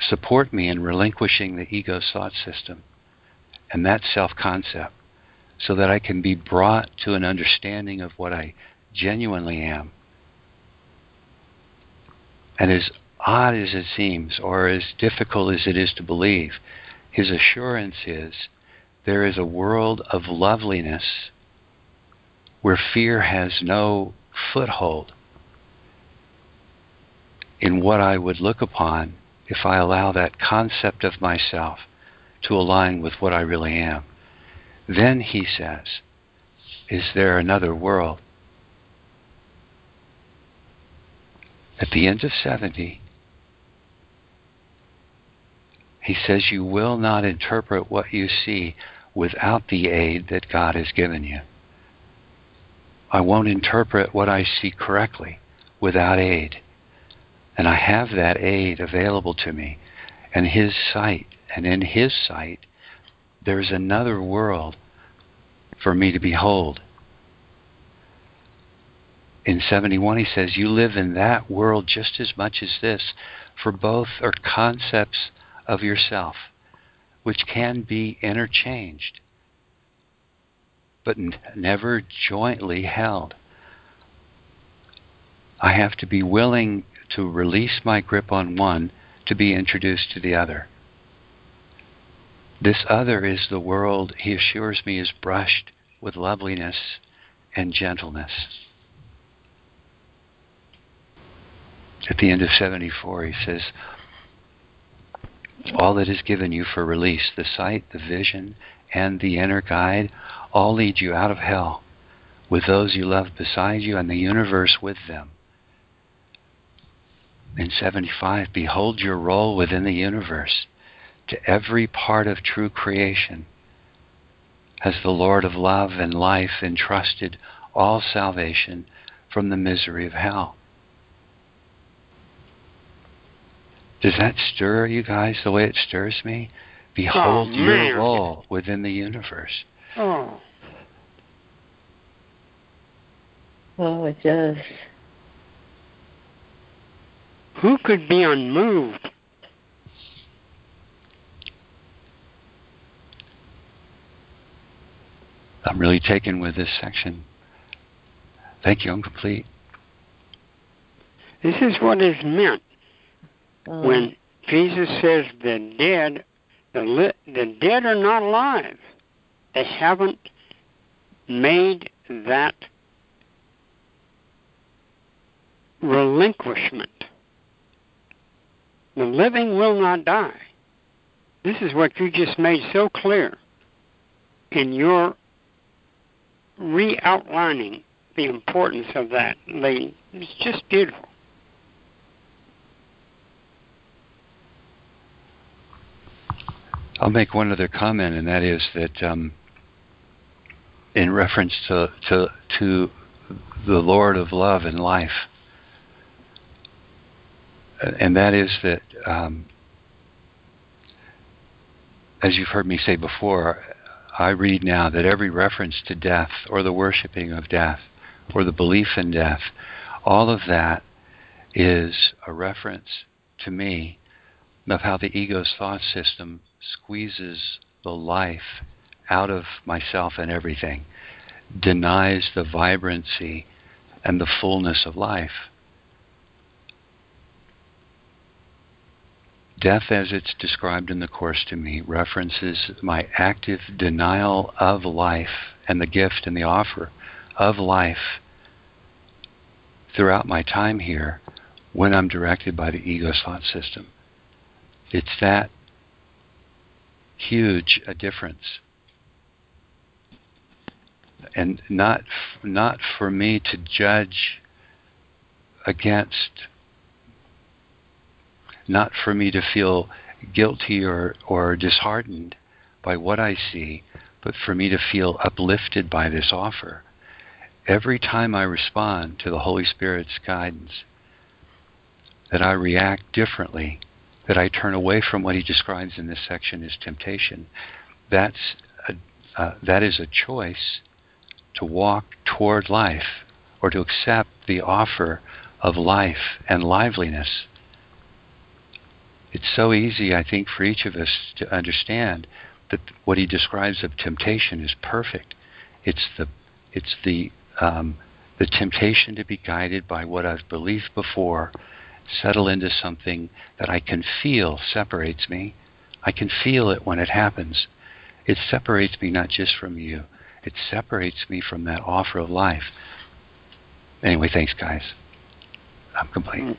support me in relinquishing the ego thought system and that self concept so that I can be brought to an understanding of what I genuinely am. And as odd as it seems, or as difficult as it is to believe, his assurance is there is a world of loveliness where fear has no foothold in what I would look upon if I allow that concept of myself to align with what I really am. Then, he says, is there another world? At the end of 70, he says, You will not interpret what you see without the aid that God has given you. I won't interpret what I see correctly without aid. And I have that aid available to me and His sight. And in His sight, there's another world for me to behold. In 71, he says, You live in that world just as much as this, for both are concepts of yourself, which can be interchanged but n- never jointly held. I have to be willing to release my grip on one to be introduced to the other. This other is the world, he assures me, is brushed with loveliness and gentleness. At the end of 74, he says, All that is given you for release, the sight, the vision, and the inner guide all lead you out of hell with those you love beside you and the universe with them. In 75, behold your role within the universe. To every part of true creation has the Lord of love and life entrusted all salvation from the misery of hell. Does that stir you guys the way it stirs me? Behold oh, your role within the universe. Oh. Oh, it does. Who could be unmoved? I'm really taken with this section. Thank you. I'm complete. This is what is meant Mm. when Jesus says the dead, the, li- the dead are not alive. They haven't made that relinquishment. The living will not die. This is what you just made so clear in your re outlining the importance of that, Lee. It's just beautiful. I'll make one other comment, and that is that um, in reference to, to, to the Lord of love and life, and that is that, um, as you've heard me say before, I read now that every reference to death or the worshiping of death or the belief in death, all of that is a reference to me of how the ego's thought system squeezes the life out of myself and everything, denies the vibrancy and the fullness of life. Death, as it's described in the Course to me, references my active denial of life and the gift and the offer of life throughout my time here when I'm directed by the ego's thought system. It's that huge a difference. And not not for me to judge against not for me to feel guilty or, or disheartened by what I see, but for me to feel uplifted by this offer. Every time I respond to the Holy Spirit's guidance, that I react differently that I turn away from what he describes in this section as temptation, that's a, uh, that is a choice to walk toward life or to accept the offer of life and liveliness. It's so easy, I think, for each of us to understand that what he describes of temptation is perfect. It's the it's the um, the temptation to be guided by what I've believed before settle into something that I can feel separates me. I can feel it when it happens. It separates me not just from you, it separates me from that offer of life. Anyway, thanks, guys. I'm complete.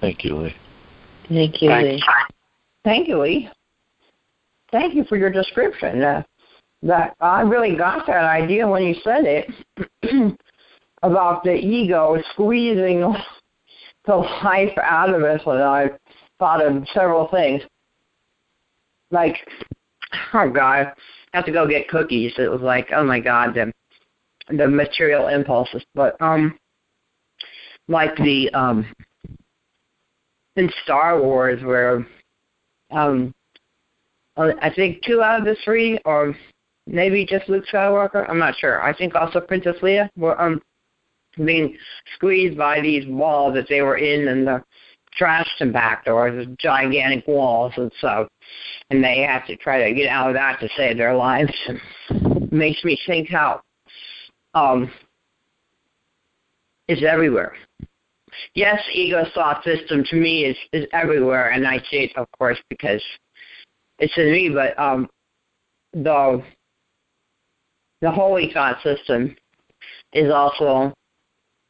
Thank you, Lee. Thank you, Lee. Thank you, Lee. Thank you for your description. Uh, that I really got that idea when you said it. about the ego squeezing the life out of us, and I thought of several things. Like, oh God, I have to go get cookies. It was like, oh my God, the the material impulses. But um, like the um, in Star Wars, where um, I think two out of the three, or maybe just Luke Skywalker. I'm not sure. I think also Princess Leia were um being squeezed by these walls that they were in and the trash compactor or the gigantic walls and so and they have to try to get out of that to save their lives and makes me think how um it's everywhere. Yes, ego thought system to me is is everywhere and I see it of course because it's in me, but um the the holy thought system is also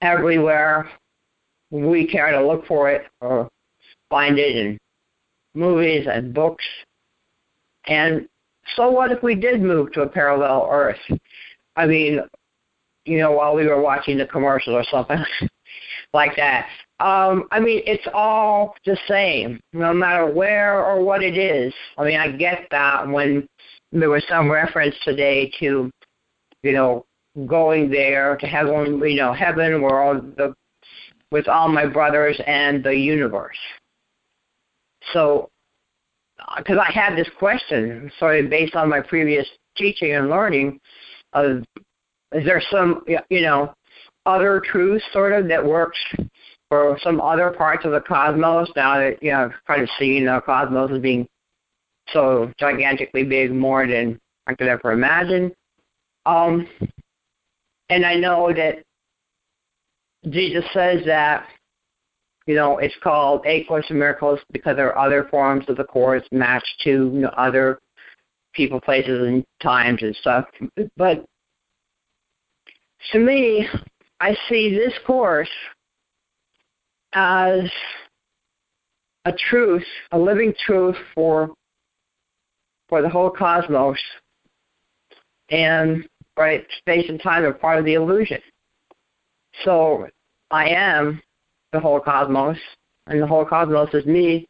everywhere we care to look for it or find it in movies and books. And so what if we did move to a parallel Earth? I mean, you know, while we were watching the commercial or something like that. Um, I mean, it's all the same, no matter where or what it is. I mean, I get that when there was some reference today to, you know, going there to heaven, you know, heaven where all the with all my brothers and the universe. So, because I had this question, sort of based on my previous teaching and learning, of is there some, you know, other truth sort of that works for some other parts of the cosmos now that, you know, I've kind of seen the cosmos as being so gigantically big, more than I could ever imagine. Um, and I know that Jesus says that, you know, it's called A Course in Miracles because there are other forms of the Course matched to you know, other people, places, and times and stuff. But to me, I see this course as a truth, a living truth for for the whole cosmos. And right, space and time are part of the illusion. So I am the whole cosmos, and the whole cosmos is me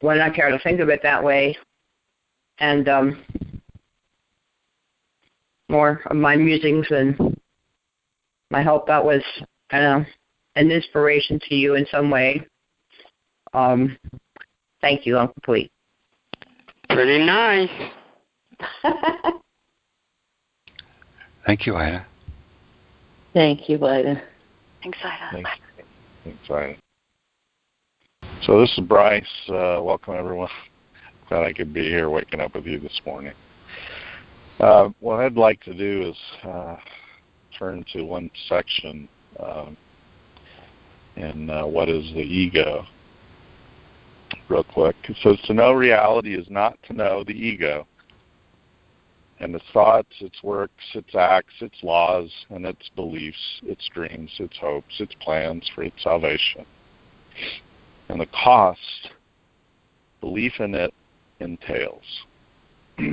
when I care to think of it that way. And um, more of my musings and I hope that was uh, an inspiration to you in some way. Um, thank you. I'm complete. Pretty nice. Thank you, Ida. Thank you, Ida. Thanks, Ida. Thanks, Thanks Ida. So this is Bryce. Uh, welcome, everyone. Glad I could be here waking up with you this morning. Uh, what I'd like to do is uh, turn to one section um, in uh, What is the Ego, real quick. It says, To know reality is not to know the ego and its thoughts, its works, its acts, its laws, and its beliefs, its dreams, its hopes, its plans for its salvation. And the cost belief in it entails.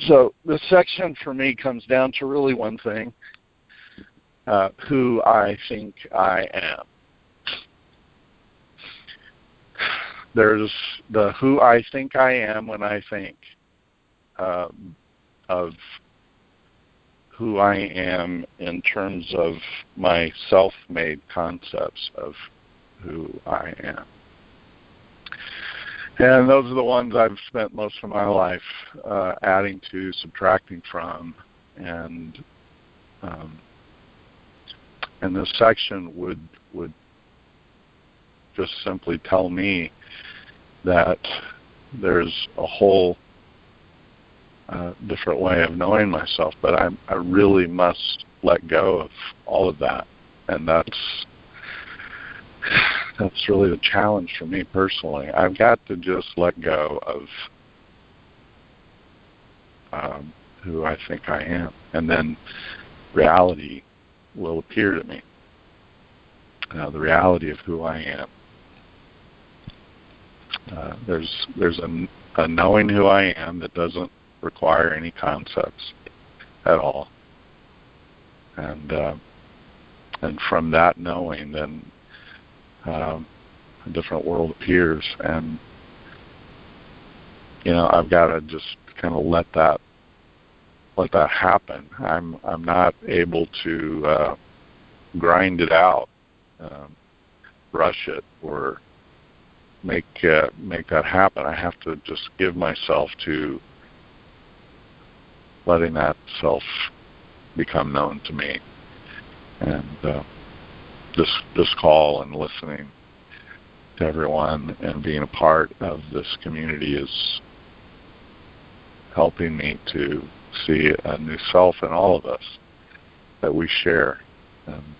so this section for me comes down to really one thing uh, who I think I am. There's the who I think I am when I think uh, of who I am in terms of my self made concepts of who I am. And those are the ones I've spent most of my life uh, adding to, subtracting from, and um, and this section would would just simply tell me that there's a whole uh, different way of knowing myself, but I, I really must let go of all of that, and that's that's really the challenge for me personally. I've got to just let go of um, who I think I am, and then reality will appear to me. Uh, the reality of who I am. Uh, there's there's a, a knowing who I am that doesn't require any concepts at all, and uh, and from that knowing, then um, a different world appears, and you know I've got to just kind of let that let that happen. I'm I'm not able to uh, grind it out, um, rush it, or make uh, make that happen. I have to just give myself to letting that self become known to me, and uh, this this call and listening to everyone and being a part of this community is helping me to see a new self in all of us that we share. Um,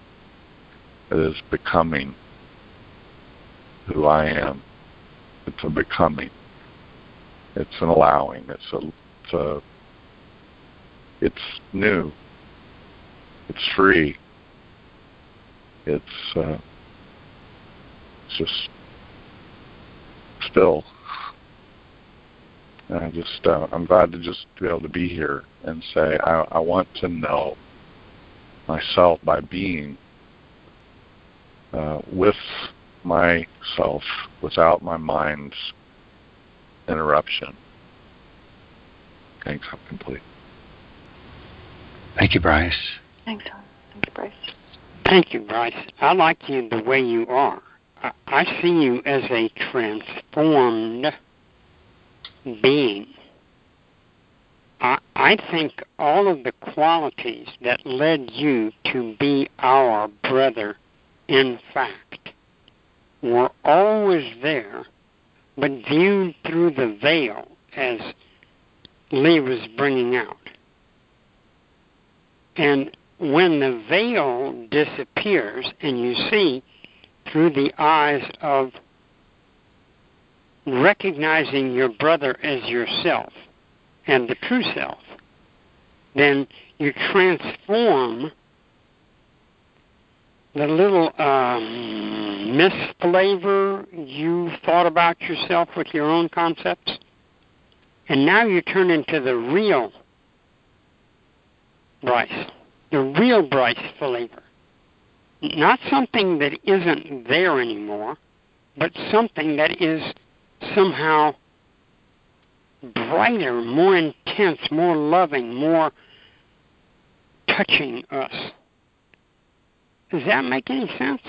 it is becoming who I am. It's a becoming. It's an allowing. It's a, it's a it's new. It's free. It's uh, it's just still and I just uh, I'm glad to just be able to be here and say I, I want to know myself by being uh, with myself without my mind's interruption. Thanks, I'm complete. Thank you, Bryce. Thanks, Thank you, Bryce. Thank you, Bryce. I like you the way you are. I, I see you as a transformed being. I, I think all of the qualities that led you to be our brother, in fact, were always there, but viewed through the veil, as Lee was bringing out. And when the veil disappears and you see through the eyes of recognizing your brother as yourself and the true self, then you transform the little um, misflavor you thought about yourself with your own concepts, and now you turn into the real Bryce, the real Bryce flavor. Not something that isn't there anymore, but something that is somehow brighter, more intense, more loving, more touching us. Does that make any sense?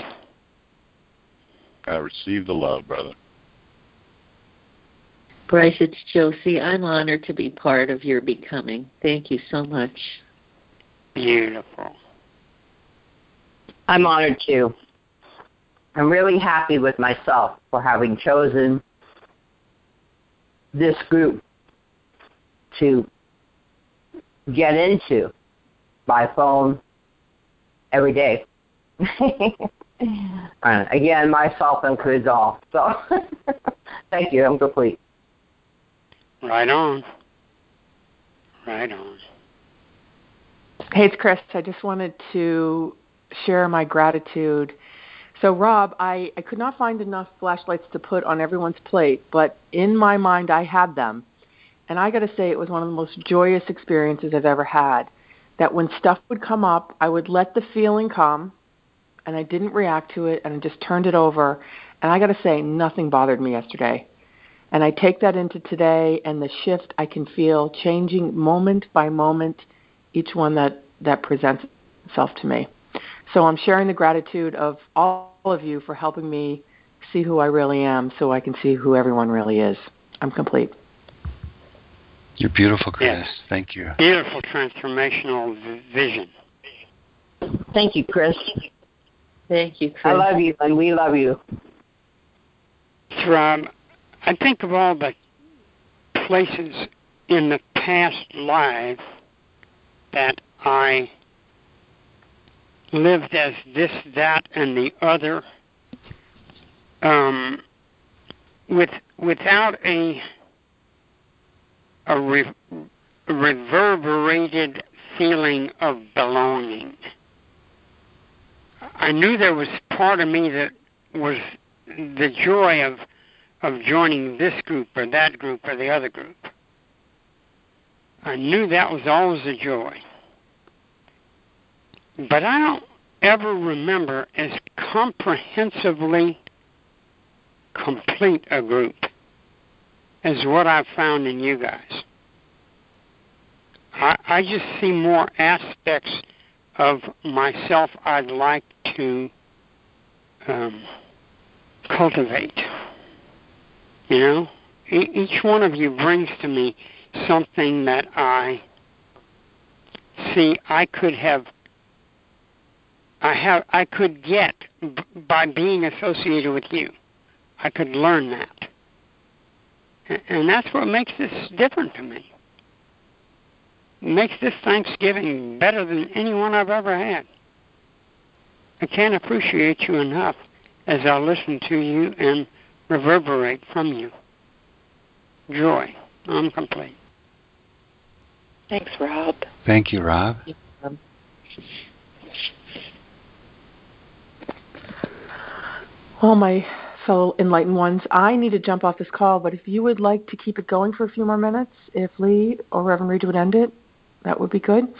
I receive the love, brother. Bryce, it's Josie. I'm honored to be part of your becoming. Thank you so much. Beautiful. I'm honored too. I'm really happy with myself for having chosen this group to get into by phone every day. and again, myself includes all. So thank you. I'm complete. Right on. Right on. Hey, it's Chris. I just wanted to share my gratitude. So, Rob, I, I could not find enough flashlights to put on everyone's plate, but in my mind, I had them. And I got to say, it was one of the most joyous experiences I've ever had. That when stuff would come up, I would let the feeling come, and I didn't react to it, and I just turned it over. And I got to say, nothing bothered me yesterday. And I take that into today and the shift I can feel changing moment by moment, each one that, that presents itself to me. So I'm sharing the gratitude of all of you for helping me see who I really am so I can see who everyone really is. I'm complete. You're beautiful, Chris. Yes. Thank you. Beautiful transformational v- vision. Thank you, Chris. Thank you, Chris. I love you, and we love you. Rob, I think of all the places in the past life that I lived as this, that, and the other, um, with without a a re- reverberated feeling of belonging. I knew there was part of me that was the joy of of joining this group or that group or the other group. I knew that was always a joy. But I don't ever remember as comprehensively complete a group as what I've found in you guys. I, I just see more aspects of myself I'd like to um, cultivate. You know, e- each one of you brings to me something that I see I could have I have I could get b- by being associated with you. I could learn that. A- And that's what makes this different to me. Makes this Thanksgiving better than any one I've ever had. I can't appreciate you enough as I listen to you and reverberate from you. Joy. I'm complete. Thanks, Rob. Thank you, Rob. Well, my fellow enlightened ones, I need to jump off this call, but if you would like to keep it going for a few more minutes, if Lee or Reverend Reed would end it, that would be good.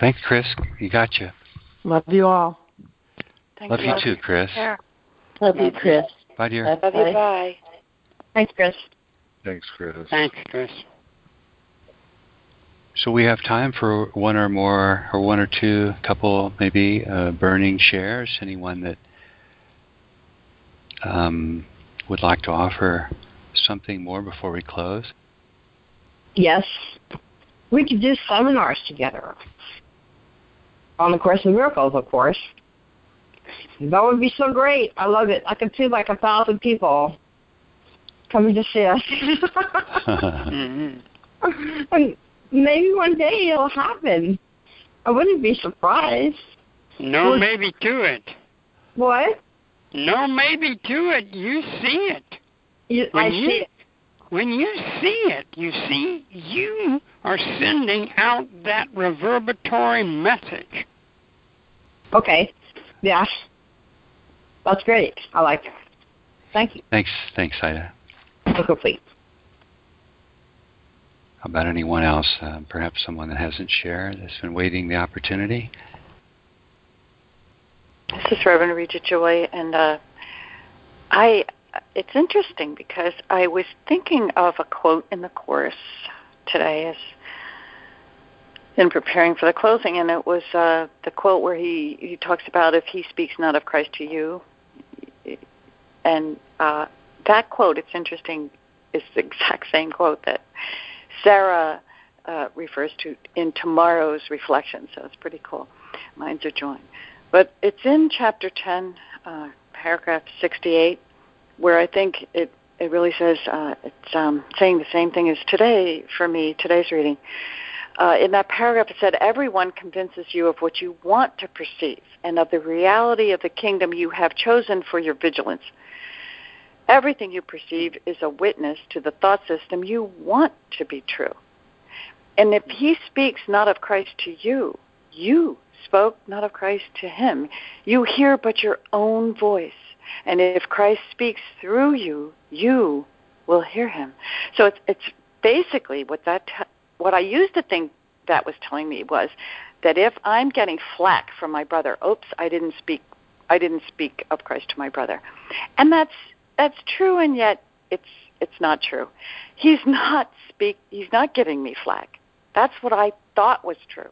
Thanks, Chris. You got you. Love you all. Thank Love you too, Chris. Care. Love you, Chris. Bye, dear. Bye-bye. Love you. Bye. Thanks, Chris. Thanks, Chris. Thanks, Chris. So we have time for one or more, or one or two, couple maybe uh, burning shares. Anyone that um, would like to offer something more before we close? Yes. We could do seminars together. On the Course in Miracles, of course. That would be so great. I love it. I could see like a thousand people coming to see us. hmm and maybe one day it'll happen. I wouldn't be surprised. No Well- maybe to it. What? No maybe to it. You see it. You, When I you- see it. When you see it, you see you are sending out that reverberatory message. Okay. Yeah. That's great. I like it. Thank you. Thanks, thanks, Ida. Complete. About anyone else? Uh, perhaps someone that hasn't shared, that's been waiting the opportunity. This is Reverend Reja Joy, and uh, I. It's interesting because I was thinking of a quote in the course today as in preparing for the closing, and it was uh, the quote where he he talks about if he speaks not of Christ to you, and uh, that quote. It's interesting. Is the exact same quote that Sarah uh, refers to in tomorrow's reflection. So it's pretty cool. Minds are joined. But it's in chapter 10, uh, paragraph 68, where I think it, it really says uh, it's um, saying the same thing as today for me, today's reading. Uh, in that paragraph, it said, Everyone convinces you of what you want to perceive and of the reality of the kingdom you have chosen for your vigilance. Everything you perceive is a witness to the thought system you want to be true. And if he speaks not of Christ to you, you spoke not of Christ to him. You hear but your own voice. And if Christ speaks through you, you will hear him. So it's, it's basically what that what I used to think that was telling me was that if I'm getting flack from my brother, oops, I didn't speak I didn't speak of Christ to my brother. And that's that's true and yet it's it's not true. He's not speak he's not giving me flack. That's what I thought was true.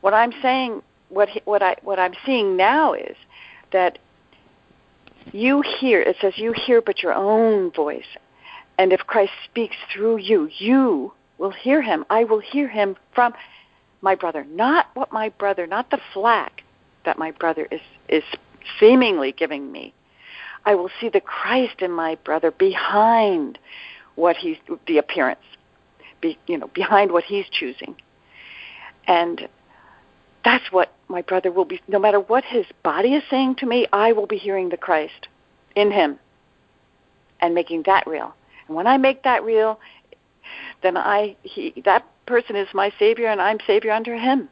What I'm saying, what he, what I what I'm seeing now is that you hear. It says you hear, but your own voice. And if Christ speaks through you, you will hear him. I will hear him from my brother, not what my brother, not the flack that my brother is is seemingly giving me. I will see the Christ in my brother behind what he's the appearance, be, you know, behind what he's choosing. And that's what my brother will be. No matter what his body is saying to me, I will be hearing the Christ in him and making that real. And when I make that real, then I he that person is my savior and I'm savior under him.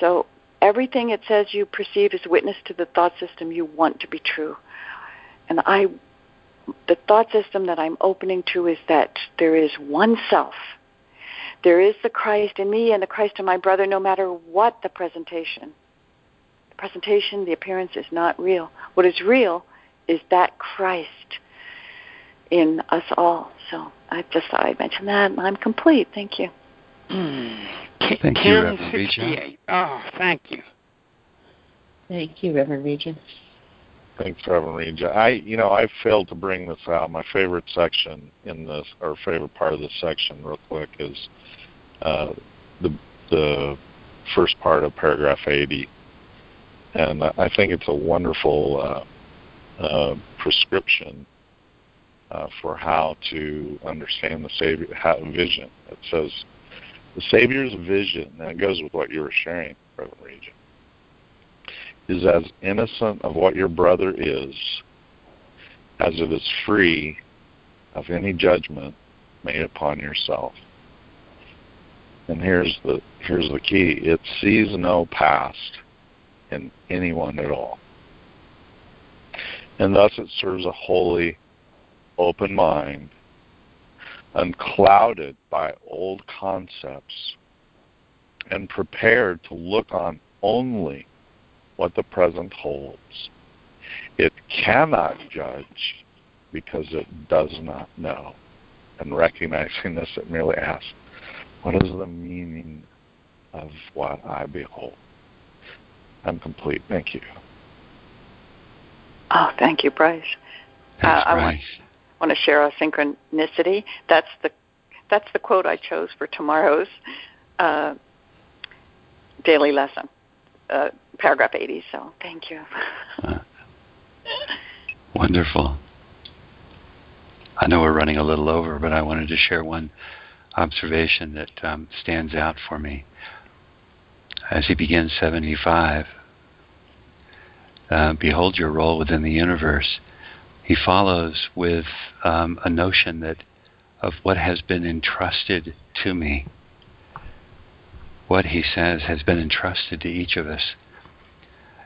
So everything it says you perceive is witness to the thought system you want to be true. And I the thought system that I'm opening to is that there is one self there is the Christ in me and the Christ in my brother, no matter what the presentation. The presentation, the appearance is not real. What is real is that Christ in us all. So I just thought I'd mention that, and I'm complete. Thank you. Mm. Thank you, Reverend Reja. Oh, thank you. Thank you, Reverend Reja. Thanks, Reverend Reja. I, you know, I failed to bring this out. My favorite section in this, or favorite part of this section, real quick, is uh, the the first part of paragraph 80, and I think it's a wonderful uh, uh, prescription uh, for how to understand the Savior how, vision. It says the Savior's vision, and it goes with what you were sharing, Reverend Reja is as innocent of what your brother is as it is free of any judgment made upon yourself. And here's the here's the key. It sees no past in anyone at all. And thus it serves a holy, open mind, unclouded by old concepts, and prepared to look on only what the present holds. It cannot judge because it does not know. And recognizing this, it merely asks, What is the meaning of what I behold? I'm complete. Thank you. Oh, thank you, Bryce. Thanks, uh, I Bryce. want, want to share a synchronicity. That's the that's the quote I chose for tomorrow's uh, daily lesson uh, paragraph 80. So thank you. Uh, wonderful. I know we're running a little over, but I wanted to share one observation that um, stands out for me. As he begins 75, uh, behold your role within the universe. He follows with um, a notion that of what has been entrusted to me. What he says has been entrusted to each of us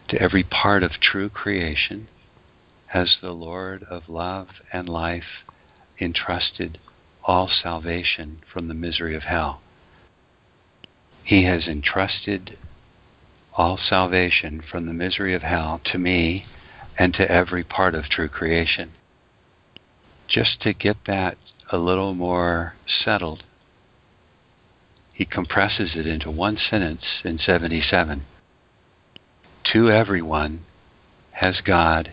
to every part of true creation has the Lord of love and life entrusted all salvation from the misery of hell. He has entrusted all salvation from the misery of hell to me and to every part of true creation. Just to get that a little more settled, he compresses it into one sentence in 77. To everyone has God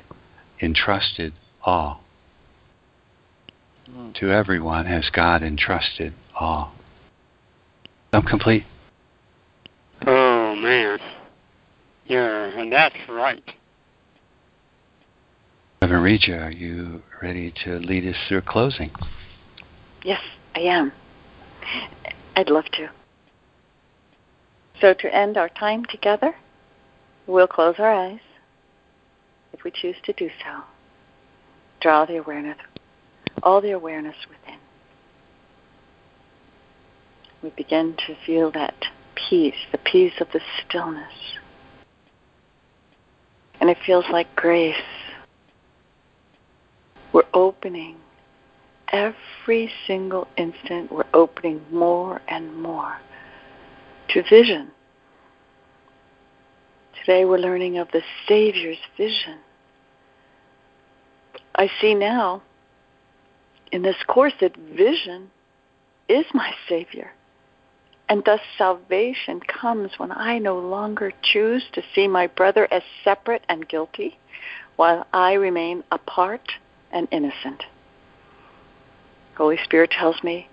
entrusted all. Mm. To everyone has God entrusted all. I'm complete. Oh, man. Yeah, and that's right. Reverend Reja, are you ready to lead us through closing? Yes, I am. I'd love to. So, to end our time together, we'll close our eyes if we choose to do so. Draw the awareness, all the awareness within. We begin to feel that peace, the peace of the stillness. And it feels like grace. We're opening every single instant, we're opening more and more to vision. Today we're learning of the Savior's vision. I see now in this course that vision is my Savior. And thus salvation comes when I no longer choose to see my brother as separate and guilty, while I remain apart and innocent. Holy Spirit tells me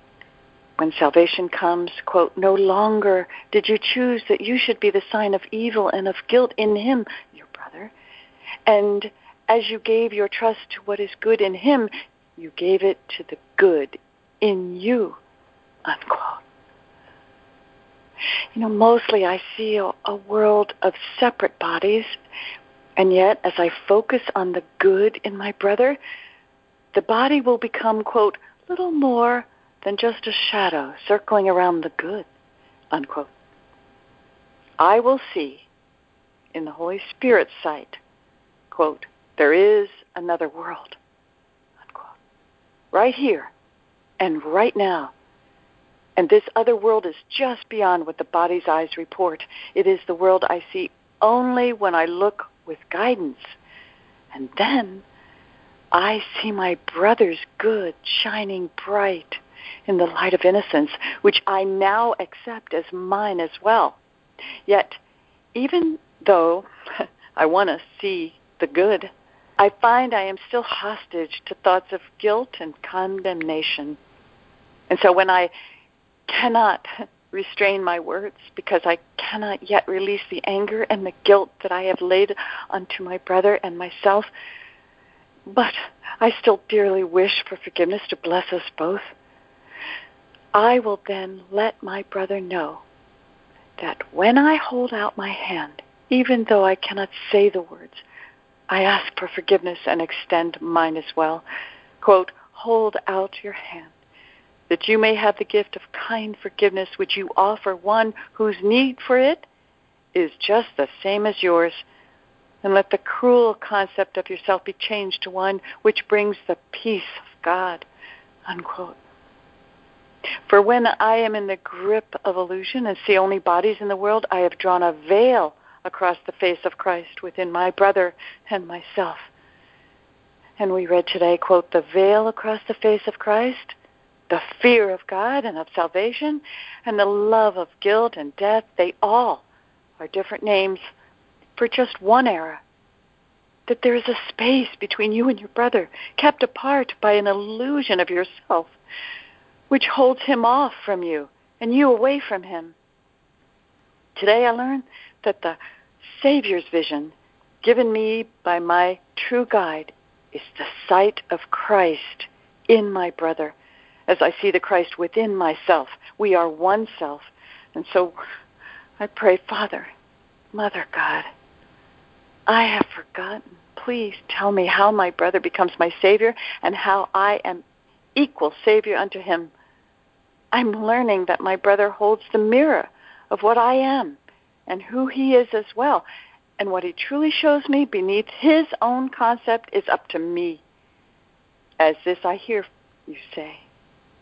when salvation comes, quote, no longer did you choose that you should be the sign of evil and of guilt in him, your brother. And as you gave your trust to what is good in him, you gave it to the good in you, unquote. You know, mostly I see a, a world of separate bodies, and yet as I focus on the good in my brother, the body will become, quote, little more than just a shadow circling around the good, unquote. I will see in the Holy Spirit's sight, quote, there is another world, unquote. Right here and right now and this other world is just beyond what the body's eyes report. It is the world I see only when I look with guidance. And then I see my brother's good shining bright in the light of innocence, which I now accept as mine as well. Yet, even though I want to see the good, I find I am still hostage to thoughts of guilt and condemnation. And so when I cannot restrain my words because I cannot yet release the anger and the guilt that I have laid onto my brother and myself. But I still dearly wish for forgiveness to bless us both. I will then let my brother know that when I hold out my hand, even though I cannot say the words, I ask for forgiveness and extend mine as well. Quote, hold out your hand that you may have the gift of kind forgiveness which you offer one whose need for it is just the same as yours. And let the cruel concept of yourself be changed to one which brings the peace of God. Unquote. For when I am in the grip of illusion and see only bodies in the world, I have drawn a veil across the face of Christ within my brother and myself. And we read today, quote, the veil across the face of Christ the fear of God and of salvation and the love of guilt and death, they all are different names for just one era. That there is a space between you and your brother, kept apart by an illusion of yourself, which holds him off from you and you away from him. Today I learned that the Savior's vision given me by my true guide is the sight of Christ in my brother as I see the Christ within myself. We are one self. And so I pray, Father, Mother God, I have forgotten. Please tell me how my brother becomes my Savior and how I am equal Savior unto him. I'm learning that my brother holds the mirror of what I am and who he is as well. And what he truly shows me beneath his own concept is up to me. As this I hear you say,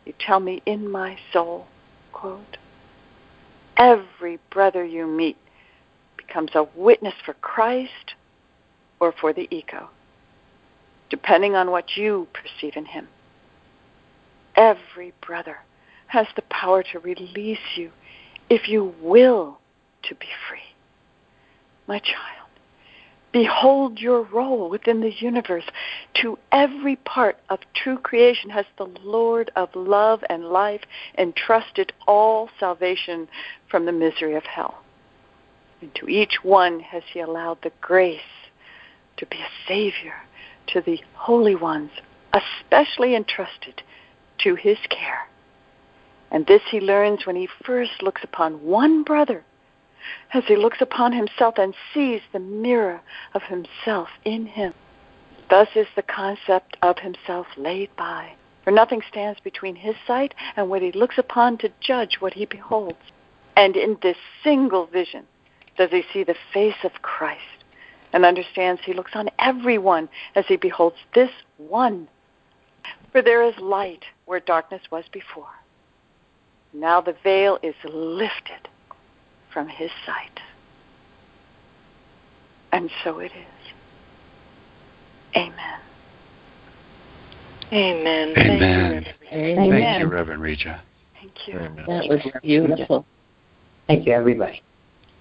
you tell me in my soul, quote, every brother you meet becomes a witness for Christ or for the ego, depending on what you perceive in him. Every brother has the power to release you if you will to be free. My child, behold your role within the universe. To every part of true creation has the Lord of love and life entrusted all salvation from the misery of hell. And to each one has he allowed the grace to be a savior to the holy ones, especially entrusted to his care. And this he learns when he first looks upon one brother, as he looks upon himself and sees the mirror of himself in him. Thus is the concept of himself laid by, for nothing stands between his sight and what he looks upon to judge what he beholds. And in this single vision does he see the face of Christ and understands he looks on everyone as he beholds this one. For there is light where darkness was before. Now the veil is lifted from his sight. And so it is. Amen. Amen. Amen. Amen. Amen. Thank you, Reverend Reja. Thank you. That was beautiful. Thank you, everybody.